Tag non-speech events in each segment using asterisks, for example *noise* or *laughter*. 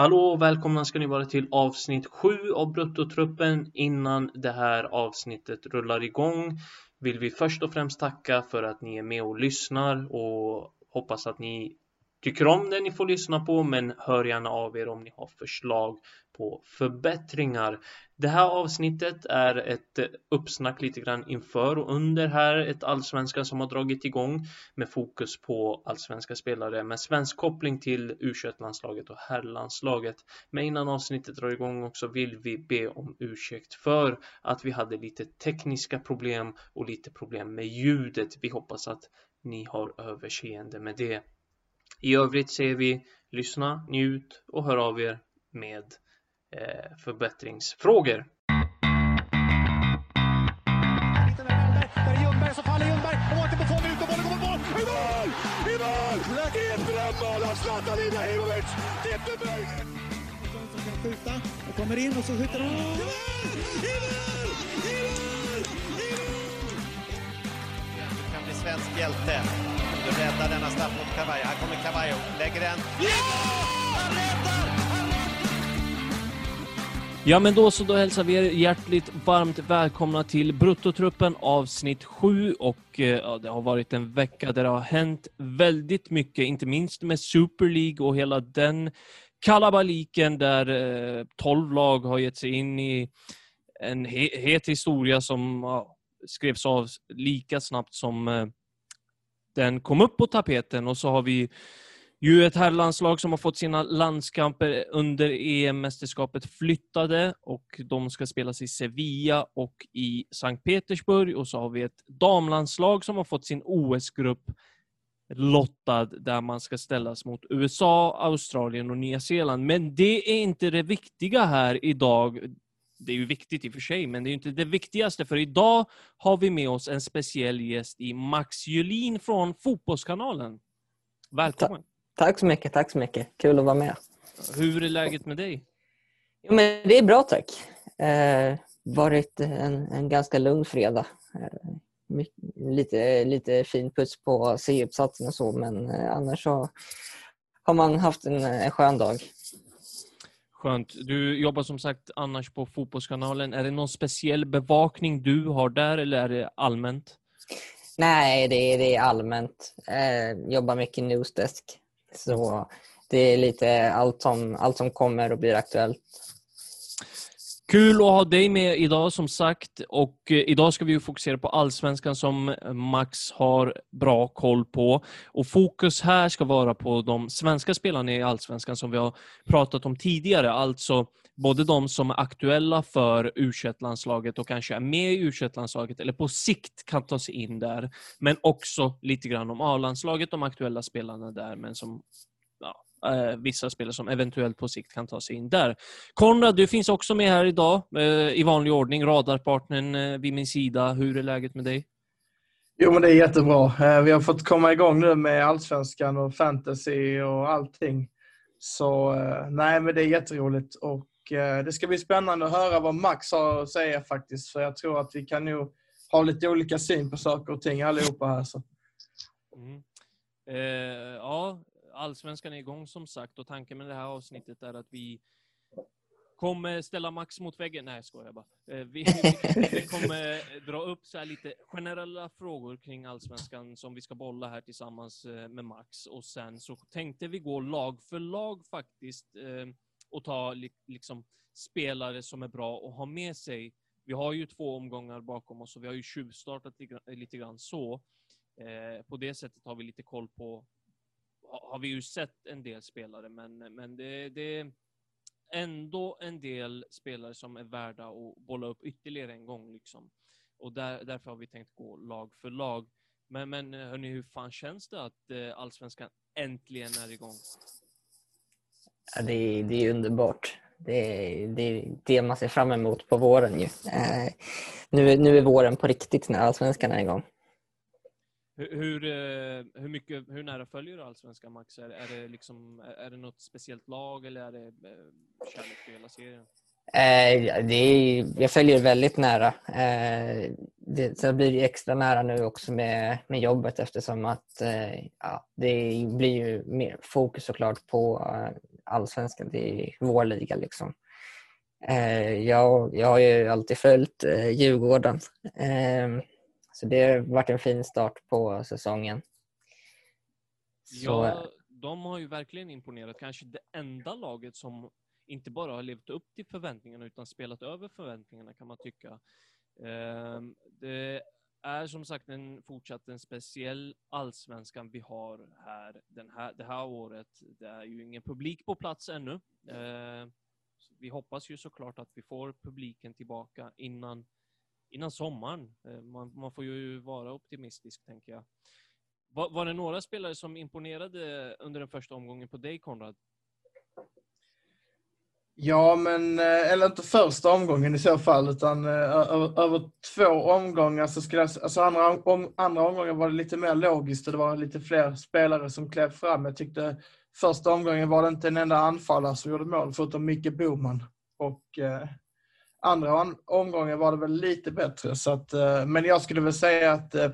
Hallå och välkomna ska ni vara till avsnitt 7 av Bruttotruppen. Innan det här avsnittet rullar igång vill vi först och främst tacka för att ni är med och lyssnar och hoppas att ni tycker om det ni får lyssna på men hör gärna av er om ni har förslag på förbättringar. Det här avsnittet är ett uppsnack lite grann inför och under här ett allsvenskan som har dragit igång med fokus på allsvenska spelare med svensk koppling till u landslaget och herrlandslaget. Men innan avsnittet drar igång också vill vi be om ursäkt för att vi hade lite tekniska problem och lite problem med ljudet. Vi hoppas att ni har överseende med det. I övrigt säger vi lyssna, njut och hör av er med eh, förbättringsfrågor. skjuta och kommer in och så skjuter han. I mål! I mål! I mål! I mål! Du kan bli svensk hjälte. Räddar denna straff mot Cavallo. Här kommer Cavallo, lägger den. Ja! Han räddar! Han räddar! Ja, men då så, då hälsar vi er hjärtligt varmt välkomna till Bruttotruppen avsnitt 7 och eh, ja, det har varit en vecka där det har hänt väldigt mycket, inte minst med Super League och hela den kalabaliken där eh, 12 lag har gett sig in i en he het historia som ja, skrevs av lika snabbt som eh, den kom upp på tapeten och så har vi ju ett herrlandslag som har fått sina landskamper under EM-mästerskapet flyttade och de ska spelas i Sevilla och i Sankt Petersburg och så har vi ett damlandslag som har fått sin OS-grupp lottad där man ska ställas mot USA, Australien och Nya Zeeland. Men det är inte det viktiga här idag. Det är ju viktigt i och för sig, men det är inte det viktigaste, för idag har vi med oss en speciell gäst i Max Julin från Fotbollskanalen. Välkommen! Ta tack så mycket, tack så mycket. Kul att vara med. Hur är läget med dig? Jo, men det är bra tack. Eh, varit en, en ganska lugn fredag. Eh, lite, lite fin puts på C-uppsatsen och så, men eh, annars så har man haft en, en skön dag. Skönt. Du jobbar som sagt annars på Fotbollskanalen. Är det någon speciell bevakning du har där eller är det allmänt? Nej, det är, det är allmänt. Eh, jobbar mycket newsdesk. Så det är lite allt som, allt som kommer och blir aktuellt. Kul att ha dig med idag som sagt. Och eh, idag ska vi fokusera på allsvenskan som eh, Max har bra koll på. Och fokus här ska vara på de svenska spelarna i allsvenskan som vi har pratat om tidigare, alltså både de som är aktuella för u landslaget och kanske är med i u landslaget eller på sikt kan ta sig in där, men också lite grann om A-landslaget, de aktuella spelarna där, men som eh, vissa spelare som eventuellt på sikt kan ta sig in där. Konrad, du finns också med här idag eh, i vanlig ordning, radarpartnern eh, vid min sida. Hur är läget med dig? Jo, men det är jättebra. Eh, vi har fått komma igång nu med allsvenskan och fantasy och allting. Så eh, nej, men det är jätteroligt och eh, det ska bli spännande att höra vad Max har att säga faktiskt. För jag tror att vi kan nog ha lite olika syn på saker och ting allihopa här. Så. Mm. Eh, ja, allsvenskan är igång som sagt och tanken med det här avsnittet är att vi kommer ställa Max mot väggen. Nej, jag skojar bara. Eh, vi, vi, kommer dra upp så lite generella frågor kring allsvenskan som vi ska bolla här tillsammans eh, med Max. Och sen så tänkte vi gå lag för lag faktiskt eh, och ta liksom spelare som är bra att ha med sig. Vi har ju två omgångar bakom oss och vi har ju tjuvstartat lite grann så. På det sättet har vi lite koll på har vi ju sett en del spelare, men, men det, det är ändå en del spelare som är värda att bolla upp ytterligare en gång. Liksom. Och där, därför har vi tänkt gå lag för lag. Men, men hörni, hur fan känns det att eh, allsvenskan äntligen är igång? Ja, det, är, det är underbart. Det är, det är det man ser fram emot på våren ju. Eh, nu, nu är våren på riktigt när allsvenskan är igång. Hur, eh, hur, mycket, hur nära följer du allsvenskan, Max? Är, är, det liksom, är det något speciellt lag eller är det eh, kärlek till hela serien? Eh, det är, jag följer väldigt nära. Eh, det, så blir det extra nära nu också med, med jobbet eftersom att eh, ja, det blir ju mer fokus såklart på eh, allsvenskan. Det är vår liga liksom. Eh, jag, jag har ju alltid följt eh, Djurgården. Eh, så det har varit en fin start på säsongen. Så, Ja, de har ju verkligen imponerat. Kanske det enda laget som inte bara har levt upp till förväntningarna utan spelat över förväntningarna kan man tycka. Ehm, det är som sagt en fortsatt en speciell allsvenskan vi har här, den här det här året. Det är ju ingen publik på plats ännu. Ehm, vi hoppas ju såklart att vi får publiken tillbaka innan, innan sommaren. Eh, man, man får ju vara optimistisk, tänker jag. Var, var det några spelare som imponerade under den första omgången på dig, Konrad? Ja, men eh, eller inte första omgången i så fall, utan eh, över, över två omgångar så skulle jag, alltså andra, om, andra omgången var det lite mer logiskt och det var lite fler spelare som klev fram. Jag tyckte första omgången var det inte en enda anfallare som gjorde mål förutom Micke Boman. Och eh, andra omgången var det väl lite bättre. Så att, eh, men jag skulle väl säga att eh,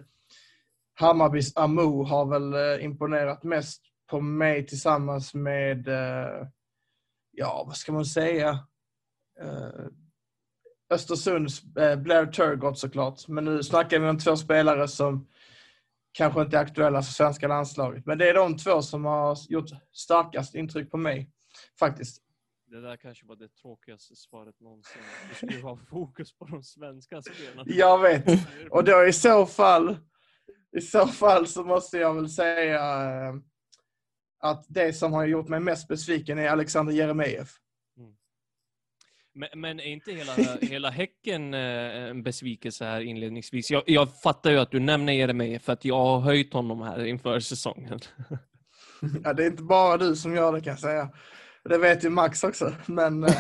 Hammarbys Amo har väl eh, imponerat mest på mig tillsammans med ja, vad ska man säga? Östersunds Blair Turgott såklart. Men nu snackar vi om två spelare som kanske inte är aktuella för svenska landslaget. Men det är de två som har gjort starkast intryck på mig, faktiskt. Det där kanske var det tråkigaste svaret någonsin. Du skulle ha fokus på de svenska spelarna. Jag vet. Och då i så fall, i så fall så måste jag väl säga eh, att det som har gjort mig mest besviken är Alexander Jeremejeff. Men, men är inte hela, hela Häcken eh, en besvikelse här inledningsvis? Jag, jag fattar ju att du nämner Jeremejeff för att jag har höjt honom här inför säsongen. Ja, det är inte bara du som gör det kan jag säga. Det vet ju Max också. Men eh,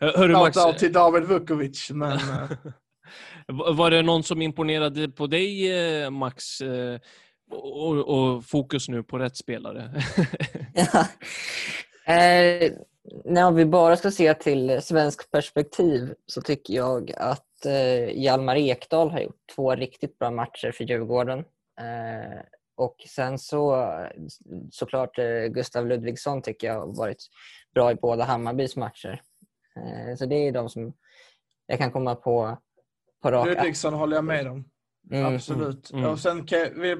*laughs* Hörru Max, out till David Vukovic. Men, eh, *laughs* var det någon som imponerade på dig eh, Max? Och, och fokus nu på rätt spelare. *laughs* Ja. Eh, när vi bara ska se till svensk perspektiv så tycker jag att eh, Hjalmar Ekdal har gjort två riktigt bra matcher för Djurgården. Eh, och sen så såklart eh, Gustav Ludvigsson tycker jag har varit bra i båda Hammarbys matcher. Eh, så det är de som jag kan komma på, på rak Ludvigsson håller jag med om. Mm. Absolut. mm, mm. Och sen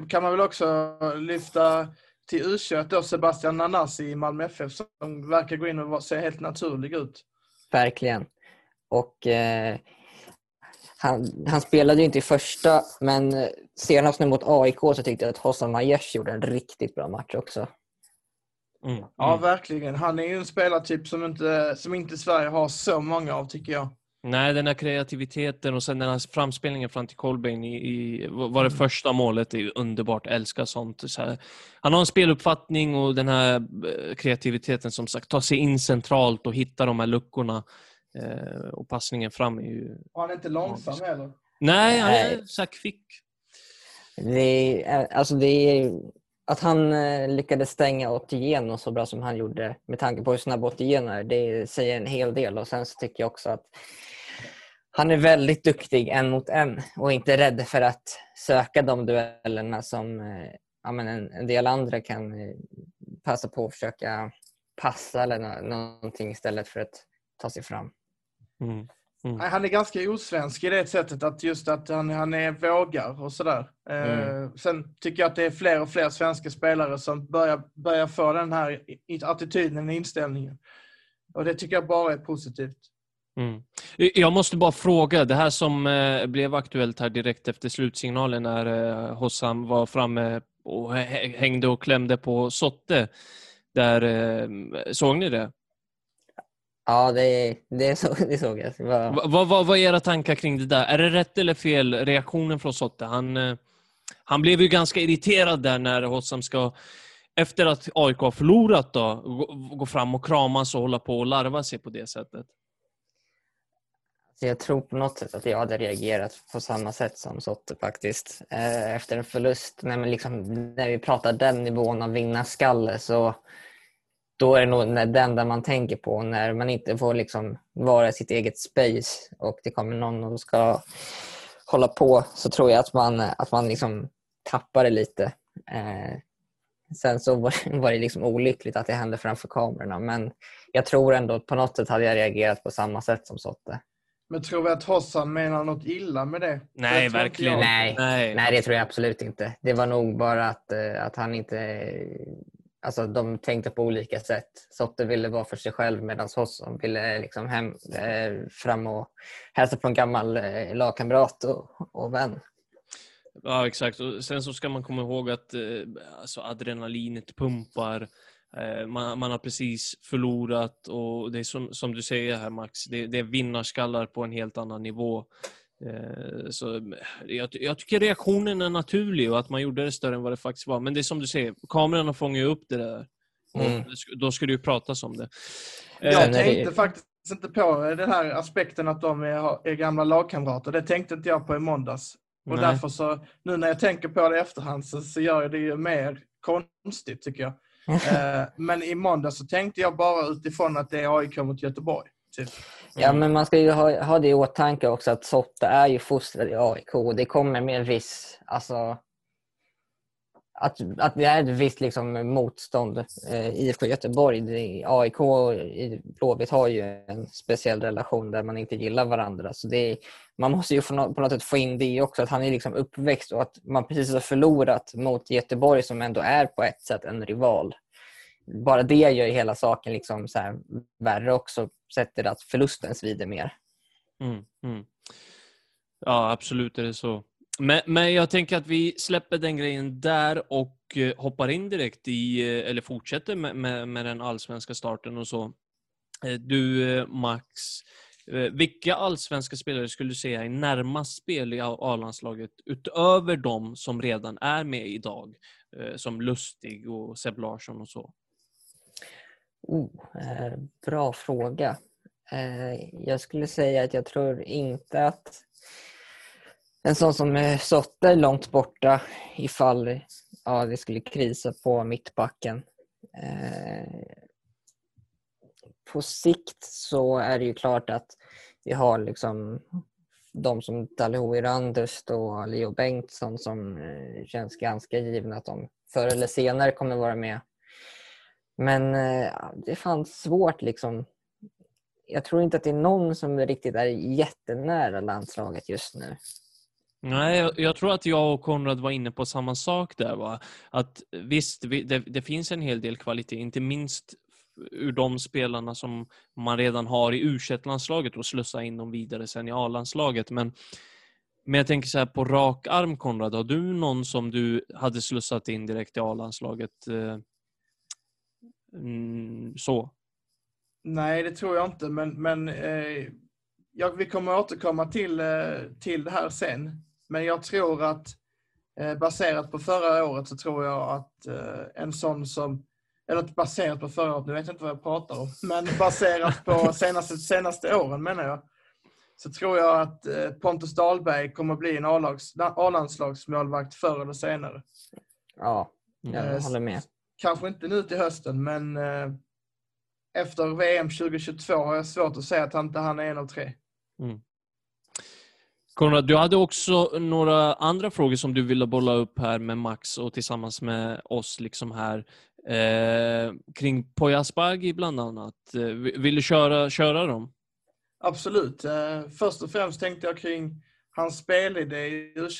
kan, man väl också lyfta till U21 då Sebastian Nanasi i Malmö FF som verkar gå in och se helt naturlig ut. Verkligen. Och eh, han, han spelade ju inte i första, men senast nu mot AIK så tyckte jag att Hossam Majers gjorde en riktigt bra match också. Mm. Ja, Mm. verkligen. Han är ju en spelartyp som inte, som inte Sverige har så många av, tycker jag. Nej, den här kreativiteten och sen den här framspelningen fram till Colbain i, i var det första målet är ju underbart. Älskar sånt. Så här. Han har en speluppfattning och den här eh, kreativiteten som sagt, ta sig in centralt och hitta de här luckorna. Eh, och passningen fram är ju... Och han är inte långsam heller. Nej, han är så kvick. Det är, alltså det är, att han eh, lyckades stänga Otieno så bra som han gjorde med tanke på hur snabb Otieno är, det säger en hel del. Och Sen så tycker jag också att han är väldigt duktig en mot en och inte rädd för att söka de duellerna som eh, ja, men en, en del andra kan eh, passa på att försöka passa eller nå- någonting istället för att ta sig fram. Mm. Nej, Han är ganska osvensk i det sättet att just att han, han är vågar och sådär. Eh, sen tycker jag att det är fler och fler svenska spelare som börjar, börjar få den här attityden, inställningen. Och det tycker jag bara är positivt. Mm. Jag måste bara fråga, det här som eh, blev aktuellt här direkt efter slutsignalen när eh, Hossam var framme och hä- hängde och klämde på Sotte. Där, eh, såg ni det? Ja, det, det, så, *laughs* det såg jag. Det var... Va- Vad vad var era tankar kring det där? Är det rätt eller fel reaktionen från Sotte? Han, eh, han blev ju ganska irriterad där när Hossam ska, efter att AIK har förlorat, då, gå, gå fram och kramas och hålla på och larva sig på det sättet. Så jag tror på något sätt att jag hade reagerat på samma sätt som Sotte faktiskt. Eh, Efter en förlust, när, man liksom, när vi pratar den nivån av vinnarskalle så då är det nog den där man tänker på när man inte får liksom vara i sitt eget space och det kommer någon och ska hålla på så tror jag att man, att man liksom tappar det lite. Eh, sen så var, *laughs* var det liksom olyckligt att det hände framför kamerorna. Men jag tror ändå att på något sätt hade jag reagerat på samma sätt som Sotte. Men tror vi att Hossan menar något illa med det? Nej, Det verkligen jag. Nej, Nej. nej, det tror jag absolut inte. Det var nog bara att, eh, att han inte... Alltså de tänkte på olika sätt. Sotte ville vara för sig själv medan Hosson ville liksom hem, eh, fram och hälsa på en gammal eh, lagkamrat och, och vän. Ja, exakt. Och sen så ska man komma ihåg att eh, alltså adrenalinet pumpar. Eh, man, man har precis förlorat och det är som, som du säger här Max, det, det är vinnarskallar på en helt annan nivå. Eh, så eh, jag, jag tycker reaktionen är naturlig och att man gjorde det större än vad det faktiskt var. Men det är som du säger, kamerorna fångar ju upp det där. Och Mm. då ska det ju pratas om det. Eh, Jag det- tänkte faktiskt inte på den här aspekten att de är, är gamla lagkamrater. Det tänkte inte jag på i måndags. Och Nej. därför så, nu när jag tänker på det i efterhand så, så gör det ju mer konstigt tycker jag. Eh, men i måndags så tänkte jag bara utifrån att det är AIK mot Göteborg. Typ. Ja, men man ska ju ha, ha det i åtanke också att Sotte är ju fostrad i AIK och det kommer med en viss... Alltså, att, att det är ett visst liksom, motstånd. Eh, IFK Göteborg, det, AIK och i Blåvitt har ju en speciell relation där man inte gillar varandra. Så det är, man måste ju på något, på något sätt få in det också, att han är liksom uppväxt och att man precis har förlorat mot Göteborg som ändå är på ett sätt en rival. Bara det gör ju hela saken liksom så här värre också, sätter att förlusten svider mer. Mm, mm. Ja, absolut är det så. Men, men jag tänker att vi släpper den grejen där och eh, hoppar in direkt i, eh, eller fortsätter med, med, med den allsvenska starten och så. Eh, du, Max, vilka allsvenska spelare skulle du säga är närmast spel i A-landslaget utöver de som redan är med idag? Som Lustig och Seb Larsson och så. Oh, eh, bra fråga. Eh, jag skulle säga att jag tror inte att en sån som eh, Sotte är långt borta ifall ja, det skulle krisa på mittbacken. Eh, på sikt så är det ju klart att vi har liksom de som Dalho Irandust och Leo Bengtsson som eh, känns ganska givna att de förr eller senare kommer vara med. Men eh, det det fanns svårt liksom. Jag tror inte att det är någon som riktigt är jättenära landslaget just nu. Nej, jag, jag tror att jag och Konrad var inne på samma sak där. Va? Att visst, vi, det, det finns en hel del kvalitet, inte minst ur de spelarna som man redan har i u landslaget och slussa in dem vidare sen i A-landslaget. Men, men jag tänker så här på rak arm, Konrad. Har du någon som du hade slussat in direkt i A-landslaget? Eh, Mm, så. Nej, det tror jag inte. Men, men eh, ja, vi kommer återkomma till, eh, till det här sen. Men jag tror att eh, baserat på förra året så tror jag att eh, en sån som eller baserat på förra året, nu vet jag inte vad jag pratar om, men baserat på *laughs* senaste, senaste åren menar jag, så tror jag att eh, Pontus Dahlberg kommer bli en A-landslagsmålvakt förr eller senare. Ja, Mm. jag Eh, håller med. Kanske inte nu till hösten, men eh, efter VM 2022 har jag svårt att säga att han inte han är en av tre. Konrad, du hade också några andra frågor som du ville bolla upp här med Max och tillsammans med oss liksom här. Eh, kring Poya Asbaghi bland annat. Vill du köra, köra dem? Absolut. Eh, först och främst tänkte jag kring hans spelidé i u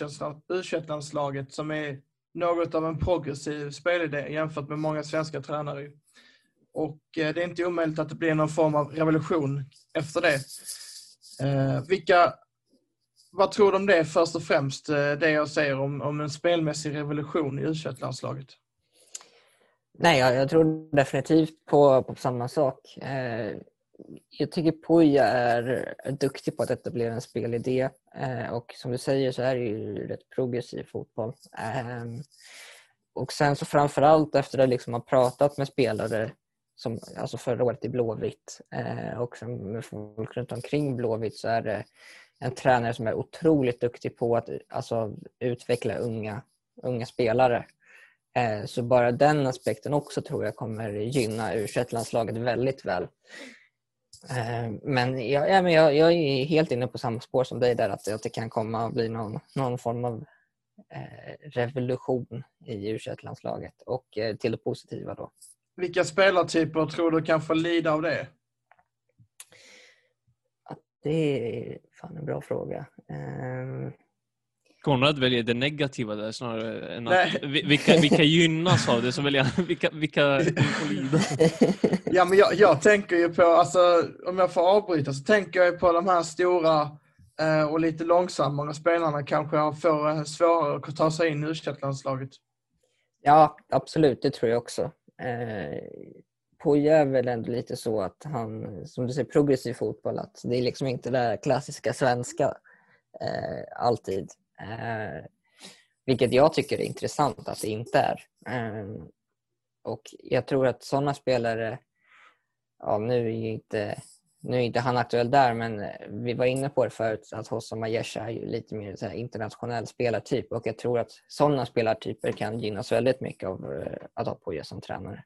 som är något av en progressiv spelidé jämfört med många svenska tränare. Och eh, det är inte omöjligt att det blir någon form av revolution efter det. Eh, vilka, vad tror du om det först och främst, eh, det jag säger om, om en spelmässig revolution i u landslaget Nej, jag, jag tror definitivt på, på samma sak. Eh, jag tycker Puja är, duktig på att etablera en spelidé eh, och som du säger så är det ju rätt progressiv fotboll. Ehm, och sen så framförallt efter att liksom ha pratat med spelare som alltså förra året i Blåvitt eh, och med folk runt omkring Blåvitt så är det en tränare som är otroligt duktig på att alltså, utveckla unga, unga spelare. Eh, så bara den aspekten också tror jag kommer gynna u landslaget väldigt väl. Eh, Men, jag, ja, men jag, jag är helt inne på samma spår som dig där, att, att det kan komma att bli någon, någon form av eh, revolution i u landslaget och eh, till det positiva då. Vilka spelartyper tror du kan få lida av det? Det är fan en bra fråga. Konrad väljer det negativa där snarare än Nej. att vi- vilka, vilka gynnas av det, så väljer han vilka, vilka får lida. Ja, men jag, jag tänker ju på, alltså, om jag får avbryta, så tänker jag på de här stora eh, och lite långsammare spelarna kanske får eh, svårare att ta sig in i u landslaget Ja, absolut, det tror jag också. Eh, Poja är väl ändå lite så att han, som du säger, progressiv fotboll, att det är liksom inte det klassiska svenska eh, alltid. Eh, vilket jag tycker är intressant att det inte är. Eh, och jag tror att sådana spelare, ja nu är ju inte, nu är inte han aktuell där, men eh, vi var inne på det förut att Hossa Majesha är ju lite mer så här internationell spelartyp och jag tror att sådana spelartyper kan gynnas väldigt mycket av eh, att ha Poja som tränare.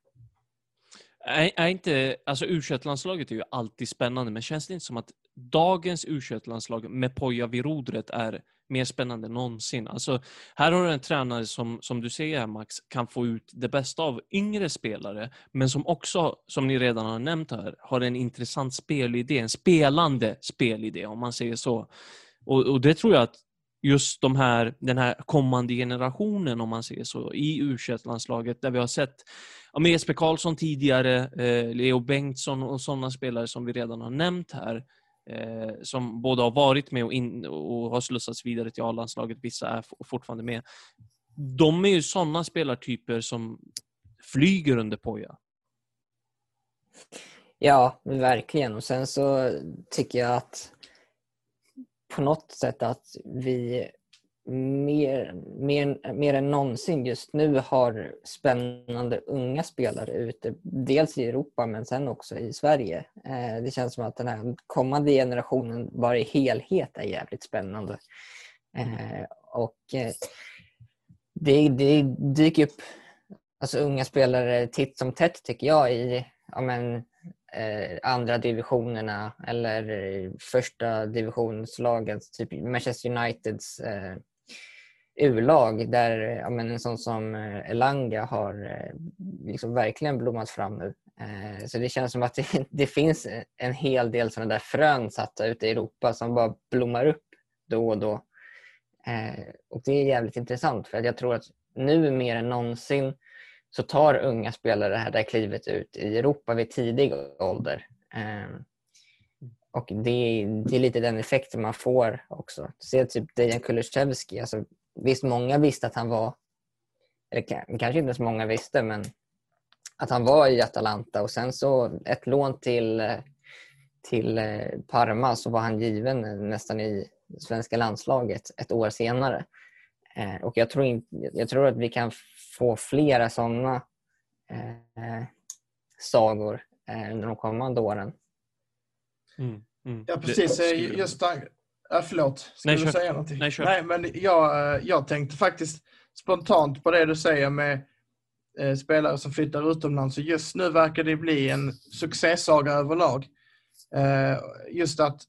Är, är inte, alltså u landslaget är ju alltid spännande, men känns det inte som att dagens u landslag med Poja vid rodret är mer spännande än någonsin? Alltså, här har du en tränare som, som du säger här Max, kan få ut det bästa av yngre spelare, men som också, som ni redan har nämnt här, har en intressant spelidé, en spelande spelidé om man säger så. Och, och det tror jag att just de här, den här kommande generationen, om man säger så, i u landslaget där vi har sett ja, Jesper Karlsson tidigare, eh, Leo Bengtsson och sådana spelare som vi redan har nämnt här, eh, som både har varit med och, in, och har slussats vidare till A-landslaget, vissa är fortfarande med. De är ju sådana spelartyper som flyger under Poja. Ja, verkligen. Och sen så tycker jag att på något sätt att vi mer, mer, mer än någonsin just nu har spännande unga spelare ute. Dels i Europa men sen också i Sverige. Eh, det känns som att den här kommande generationen bara i helhet är jävligt spännande. Eh, och eh, det, det dyker upp alltså, unga spelare titt som tätt tycker jag i ja, men, eh, andra divisionerna eller första divisionslagens, typ Manchester Uniteds eh, U-lag där ja, men en sån som eh, Elanga har eh, liksom verkligen blommat fram nu. Eh, så det känns som att *laughs* det, det finns en hel del sådana där frön satta ute i Europa som bara blommar upp då och då. Eh, och det är jävligt intressant för att jag tror att nu mer än någonsin så tar unga spelare det här där klivet ut i Europa vid tidig ålder. Ehm, och det, det är lite den effekten man får också. Se typ Dejan Kulusevski. Alltså, visst, många visste att han var, eller kanske inte så många visste, men att han var i Atalanta och sen så ett lån till, till eh, Parma så var han given nästan i svenska landslaget ett år senare. Ehm, och jag tror, in, jag tror att vi kan få flera sådana eh, sagor eh, under de kommande åren. Mm, mm. Ja, precis. Eh, Just där. Ja, förlåt, ska Nej, du kör. säga någonting? Nej, kör. Nej, men jag, eh, jag tänkte faktiskt spontant på det du säger med eh, spelare som flyttar utomlands. Och just nu verkar det bli en succésaga överlag. Eh, just att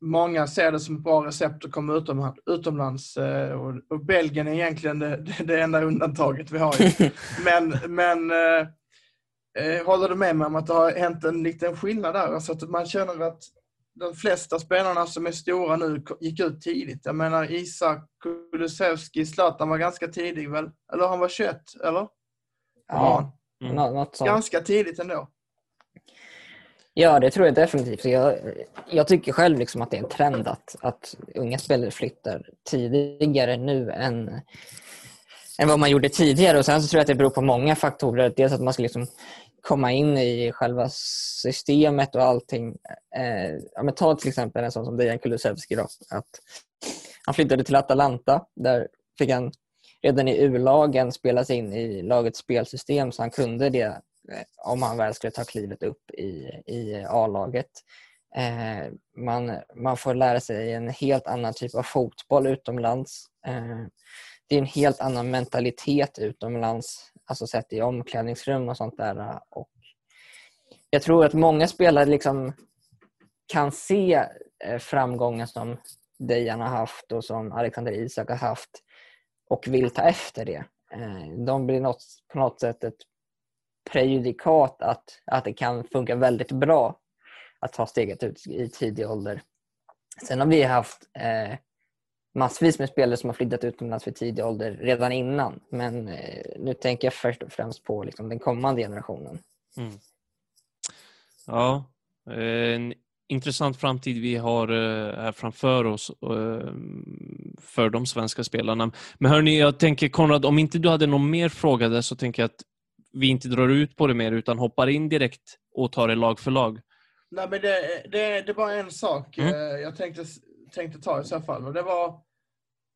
många ser det som ett bra recept att komma utom, utomlands. Eh, och, och Belgien är egentligen det, det, enda undantaget vi har. ju. *laughs* Men, men eh, eh, håller du med mig om att det har hänt en liten skillnad där? Alltså att man känner att de flesta spelarna som är stora nu gick ut tidigt. Jag menar Isak Kulusevski, Zlatan var ganska tidig väl? Eller han var 21, eller? Ja, Mm. nå- något sånt. Ganska tidigt ändå. Ja, det tror jag definitivt. Jag, jag tycker själv liksom att det är en trend att, att unga spelare flyttar tidigare nu än, än vad man gjorde tidigare. Och Sen så tror jag att det beror på många faktorer. Dels att man ska liksom komma in i själva systemet och allting. Eh, ja, men ta till exempel en sån som Dejan Kulusevski. Då, att han flyttade till Atalanta. Där fick han redan i U-lagen spelas in i lagets spelsystem så han kunde det Eh, om han väl skulle ta klivet upp i, i A-laget. Eh, man, man får lära sig en helt annan typ av fotboll utomlands. Eh, det är en helt annan mentalitet utomlands, alltså sett i omklädningsrum och sånt där. Och jag tror att många spelare liksom kan se eh, framgångar som Dejan har haft och som Alexander Isak har haft och vill ta efter det. Eh, de blir något, på något sätt ett prejudikat att, att det kan funka väldigt bra att ta steget ut i tidig ålder. Sen har vi haft eh, massvis med spelare som har flyttat utomlands vid tidig ålder redan innan. Men eh, nu tänker jag först och främst på liksom, den kommande generationen. Mm. Ja, eh, en intressant framtid vi har eh, här framför oss eh, för de svenska spelarna. Men hörni, jag tänker Konrad, om inte du hade någon mer fråga där så tänker jag att vi inte drar ut på det mer utan hoppar in direkt och tar det lag för lag. Nej, men det, det, det är bara en sak Mm. eh, jag tänkte, tänkte ta i så fall. Och det var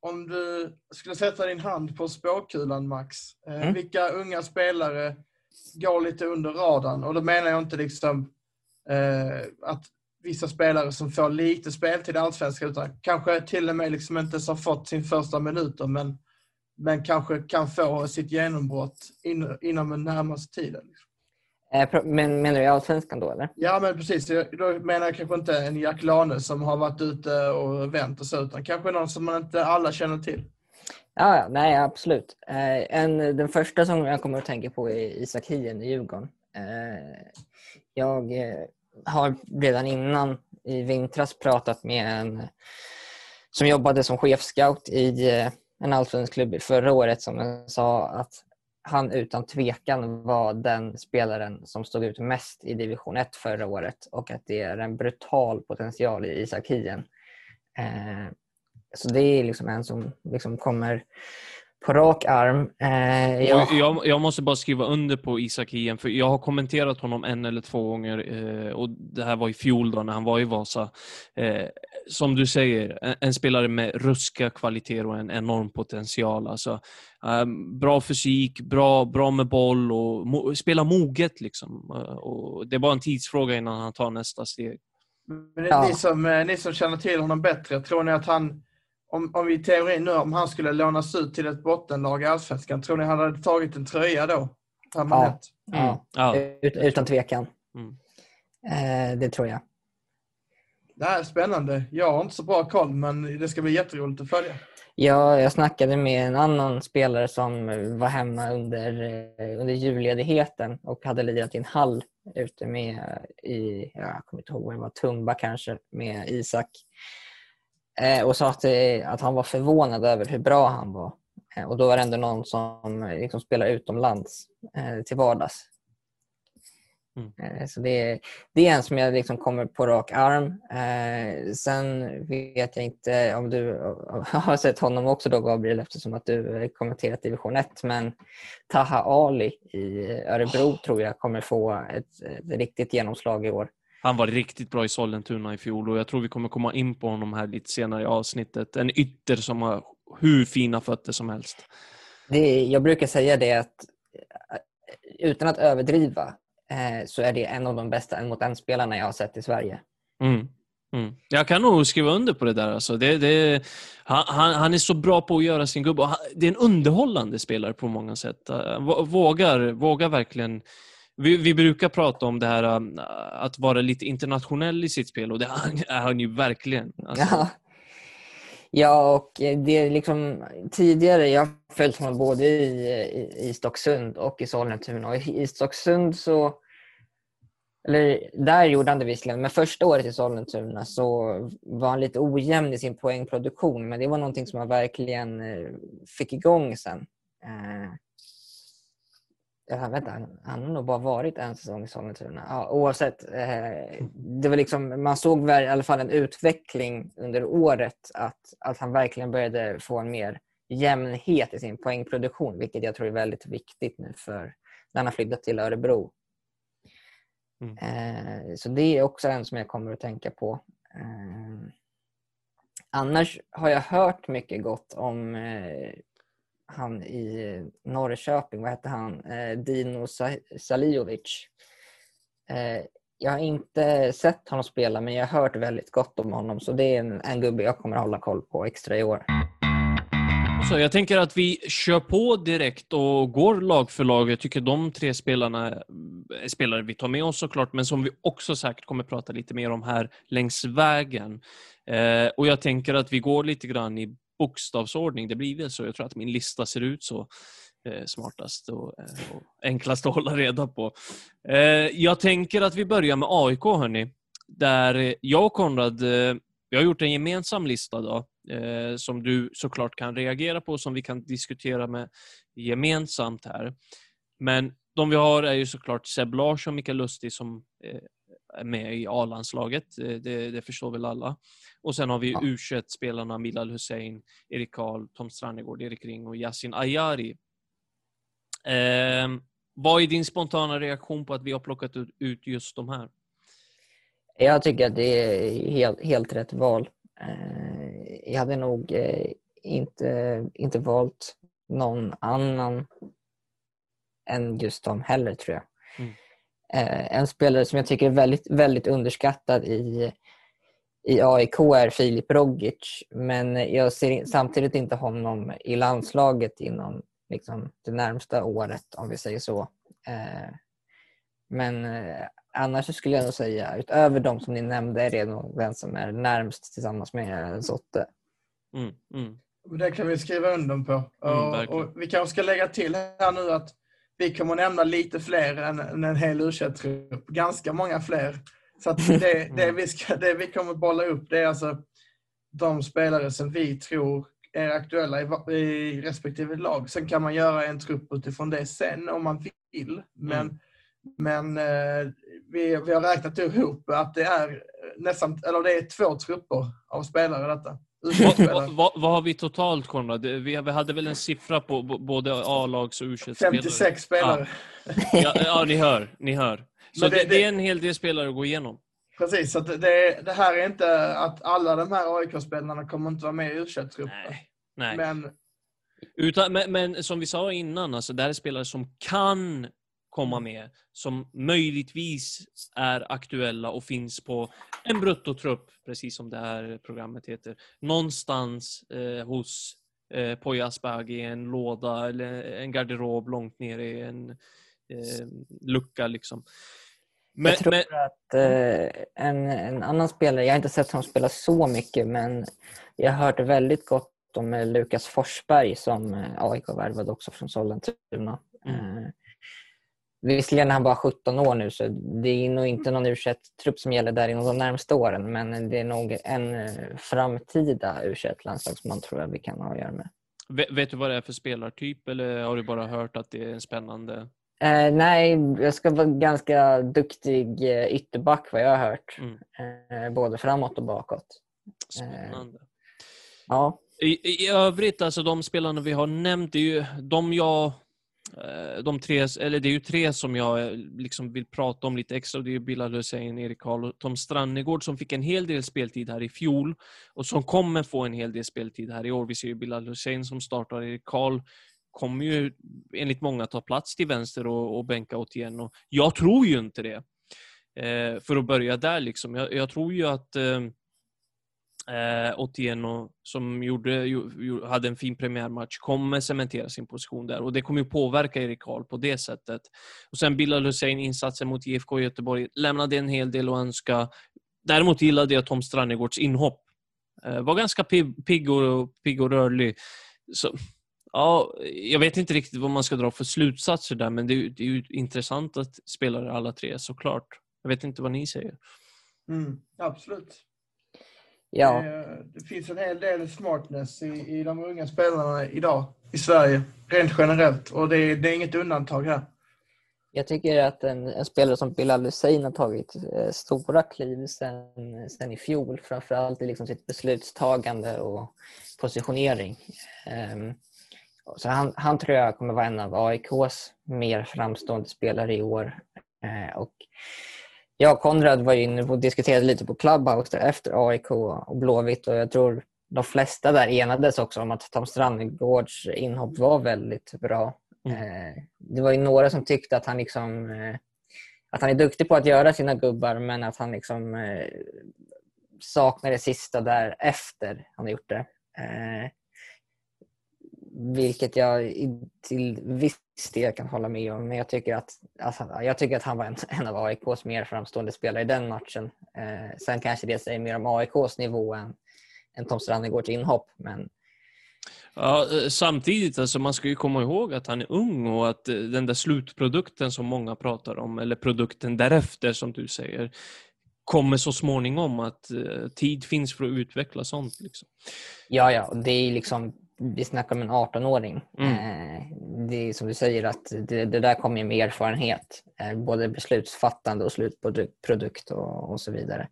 om du skulle sätta din hand på spåkulan, Max. Eh, Mm. Vilka unga spelare går lite under radarn? Och då menar jag inte liksom eh, att vissa spelare som får lite speltid i Allsvenskan, utan kanske till och med liksom inte ens har fått sin första minuter, men, men kanske kan få sitt genombrott in, inom den närmaste tiden. Liksom. Eh, men menar du Allsvenskan då eller? Ja, men precis. Då menar jag kanske inte en Jack Lane som har varit ute och vänt och så, utan kanske någon som man inte alla känner till. Ja, ja nej absolut. Eh, en, den första som jag kommer att tänka på är Isak Hien i Djurgården. Eh, jag har redan innan i vintras pratat med en som jobbade som chefscout i en allsvensk klubb förra året som sa att han utan tvekan var den spelaren som stod ut mest i division 1 förra året och att det är en brutal potential i Isak Hien. Eh, så det är liksom en som liksom kommer på rak arm. Eh, jag, Jag, jag måste bara skriva under på Isak Hien, för jag har kommenterat honom en eller två gånger eh, och det här var i fjol då när han var i Vasa. Eh, som du säger, en, en spelare med ruska kvaliteter och en enorm potential. Alltså, eh, bra fysik, bra, bra med boll och mo, spela moget. Liksom. Eh, och det är bara en tidsfråga innan han tar nästa steg. Men Ja. ni, som, eh, ni som känner till honom bättre, tror ni att han, om, om vi i teorin nu, om han skulle lånas ut till ett bottenlag i Allsvenskan, tror ni han hade tagit en tröja då? Permanent? ja, Ja. ut, utan tvekan. Mm. Eh, det tror jag. Det här är spännande. Jag har inte så bra koll, men det ska bli jätteroligt att följa. Ja, jag snackade med en annan spelare som var hemma under, eh, under julledigheten och hade lirat i en hall ute med, i, jag kommer inte ihåg vad det var, Tumba kanske, med Isak. Eh, och sa att, eh, att han var förvånad över hur bra han var. Eh, och då var det ändå någon som eh, liksom spelar utomlands eh, till vardags. Mm. Eh, Så det, är- det är en som jag liksom kommer på rak arm. Eh, sen vet jag inte om du *laughs* har sett honom också då Gabriel eftersom att du kommenterat division 1. Men Taha Ali i Örebro tror jag kommer få ett, ett riktigt genomslag i år. Han var riktigt bra i Sollentuna i fjol och jag tror vi kommer komma in på honom här lite senare i avsnittet. En ytter som har hur fina fötter som helst. Det, jag brukar säga det att eh, utan att överdriva eh, så är det en av de bästa en mot en spelarna jag har sett i Sverige. Mm. Mm. Jag kan nog skriva under på det där. Alltså. Det, det, han, han han är så bra på att göra sin gubbe. han- Det är en underhållande spelare på många sätt. Uh, vå- Vågar, vågar verkligen... Vi, vi brukar prata om det här um, att vara lite internationell i sitt spel och det är han, är han ju verkligen. Alltså, Ja ja, och det är liksom tidigare, jag har följt honom både i, i, i Stocksund och i Sollentuna. Och i, i Stocksund så, eller där gjorde han det visserligen, men första året i Sollentuna så var han lite ojämn i sin poängproduktion, men det var någonting som han verkligen eh, fick igång sen. Eh, Ja, vänta, han, han har nog bara varit en säsong i Sollentuna. Ja, oavsett, eh, det var liksom, man såg väl i alla fall en utveckling under året att, att han verkligen började få en mer jämnhet i sin poängproduktion, vilket jag tror är väldigt viktigt nu för när han har flyttat till Örebro. Mm. Eh, så det är också en som jag kommer att tänka på. Eh, annars har jag hört mycket gott om eh, han i Norrköping, vad hette han? Eh, Dino Saliovic. Salijovic. Jag har inte sett honom spela men jag har hört väldigt gott om honom så det är en, en gubbe jag kommer att hålla koll på extra i år. Så jag tänker att vi kör på direkt och går lag för lag. Jag tycker de tre spelarna är spelare vi tar med oss såklart, men som vi också säkert kommer prata lite mer om här längs vägen. Eh, och jag tänker att vi går lite grann i bokstavsordning. Det blir väl så. Jag tror att min lista ser ut så eh, smartast och, eh, och enklast att hålla reda på. Eh, jag tänker att vi börjar med AIK, hörni. Där jag och Konrad, eh, vi har gjort en gemensam lista då, eh, som du såklart kan reagera på, som vi kan diskutera med gemensamt här. Men de vi har är ju såklart Seb Larsson och Mikael Lustig som eh, med i A-landslaget. Eh, det, det, förstår väl alla. Och sen har vi ja. U21-spelarna Milal Hussein, Erik Karl, Tom Strannegård, Erik Ring och Yasin Ayari. Eh, vad är din spontana reaktion på att vi har plockat ut just de här? Jag tycker att det är helt, helt rätt val. Eh, jag hade nog eh, inte, inte valt någon annan än just dem heller tror jag. Eh, en spelare som jag tycker är väldigt, väldigt underskattad i, i AIK är Filip Rogic men jag ser samtidigt inte honom i landslaget inom liksom, det närmsta året om vi säger så. Eh, men eh, annars skulle jag nog säga, utöver de som ni nämnde, är det nog den som är närmst tillsammans med Sotte. Mm, mm. Det kan vi skriva under på. Mm, och, och, vi kanske ska lägga till här nu att vi kommer nämna lite fler än, än en hel u trupp Ganska många fler. Så *laughs* det, det, mm. vi ska, det vi kommer bolla upp det är alltså de spelare som vi tror är aktuella i, i respektive lag. Sen kan man göra en trupp utifrån det sen om man vill. Men, mm. men eh, vi, vi har räknat ihop att det är nästan, eller det är två trupper av spelare detta. Vad, vad, vad, har vi totalt Konrad? Vi, vi hade väl en siffra på både A-lags och u 56 spelare. Ja. Ja, ja, ni hör. Ni hör. *laughs* Så det, det, det, är en hel del spelare att gå igenom. Precis, så det, det här är inte att alla de här AIK-spelarna kommer inte vara med i u Nej. Nej. Men... Utan, men, men, som vi sa innan, alltså, det här är spelare som kan komma med, som möjligtvis är aktuella och finns på en bruttotrupp, precis som det här programmet heter, någonstans eh, hos eh, Poya Asbaghi i en låda eller en garderob långt ner i en eh, lucka. Liksom. Men, jag tror men... att eh, en, en annan spelare, jag har inte sett honom spela så mycket, men jag har hört väldigt gott om Lukas Forsberg som eh, AIK värvade också från Sollentuna. Mm. Visserligen är han bara 17 år nu så det är nog inte någon u trupp som gäller där inom de närmaste åren men det är nog en eh, framtida u landslagsman tror jag vi kan ha att göra med. Vet du vad det är för spelartyp eller har du bara hört att det är en spännande? Eh, nej, jag ska vara ganska duktig eh, ytterback vad jag har hört. Mm. Eh, både framåt och bakåt. Spännande. Eh, ja. I, I övrigt, alltså de spelarna vi har nämnt, är ju de jag Eh, de tre, eller det är ju tre som jag eh, liksom vill prata om lite extra. Det är Bilal Hussein, Erik Karl och Tom Strannegård som fick en hel del speltid här i fjol och som kommer få en hel del speltid här i år. Vi ser ju Bilal Hussein som startar, Erik Karl kommer ju enligt många ta plats till vänster och, och bänka Otieno. Jag tror ju inte det. Eh, för att börja där liksom. Jag, jag tror ju att eh, eh, Otieno som gjorde, ju, hade en fin premiärmatch kommer cementera sin position där och det kommer ju påverka Erik Karl på det sättet. Och sen Bilal Hussein insatsen mot IFK Göteborg lämnade en hel del att önska. Däremot gillade jag Tom Strannegårds inhopp. Eh, var ganska pigg och, pigg och rörlig. Så, ja, jag vet inte riktigt vad man ska dra för slutsatser där men det är, det är ju intressant att spelare alla tre såklart. Jag vet inte vad ni säger. Mm, absolut. Ja. Det, finns en hel del smartness i, i de unga spelarna idag i Sverige, rent generellt. Och det, det är inget undantag här. Jag tycker att en, en spelare som Bilal Hussein har tagit eh, stora kliv sen, sen i fjol. Framförallt i liksom sitt beslutstagande och positionering. Um, så han, han tror jag kommer vara en av AIKs mer framstående spelare i år. Uh, och jag och Konrad var inne och diskuterade lite på Clubhouse efter AIK och Blåvitt och jag tror de flesta där enades också om att Tom Strandgårds inhopp var väldigt bra. Mm. Eh, det var ju några som tyckte att han liksom eh, att han är duktig på att göra sina gubbar men att han liksom eh, saknar det sista där efter han har gjort det. Vilket jag till viss del kan hålla med om. Men jag tycker att, alltså, jag tycker att han var en, *laughs* en av AIKs mer framstående spelare i den matchen. Eh, sen kanske det säger mer om AIKs nivå än, än Tom Strannegårds inhopp. Men Ja, eh, samtidigt, alltså, man ska ju komma ihåg att han är ung och att eh, den där slutprodukten som många pratar om, eller produkten därefter som du säger, kommer så småningom. Att eh, tid finns för att utveckla sånt. Liksom. Ja, ja, det är liksom, vi snackar om en 18-åring. Mm. Eh, det är som du säger att det, det där kommer med erfarenhet. Eh, både beslutsfattande och slutprodukt och, och så vidare.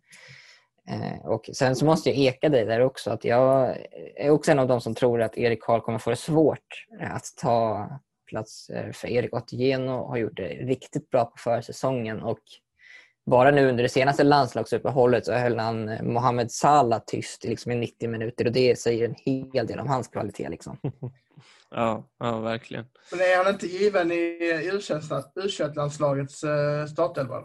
Eh, och sen så måste jag eka dig där också. att Jag är också en av de som tror att Erik Karl kommer få det svårt att ta plats för Erik Otieno har gjort det riktigt bra på försäsongen och bara nu under det senaste landslagsuppehållet så höll han eh, Mohamed Salah tyst liksom i 90 minuter och det säger en hel del om hans kvalitet. Liksom. *laughs* Ja, ja, verkligen. Men är han inte given i U21-landslagets uh, startelva?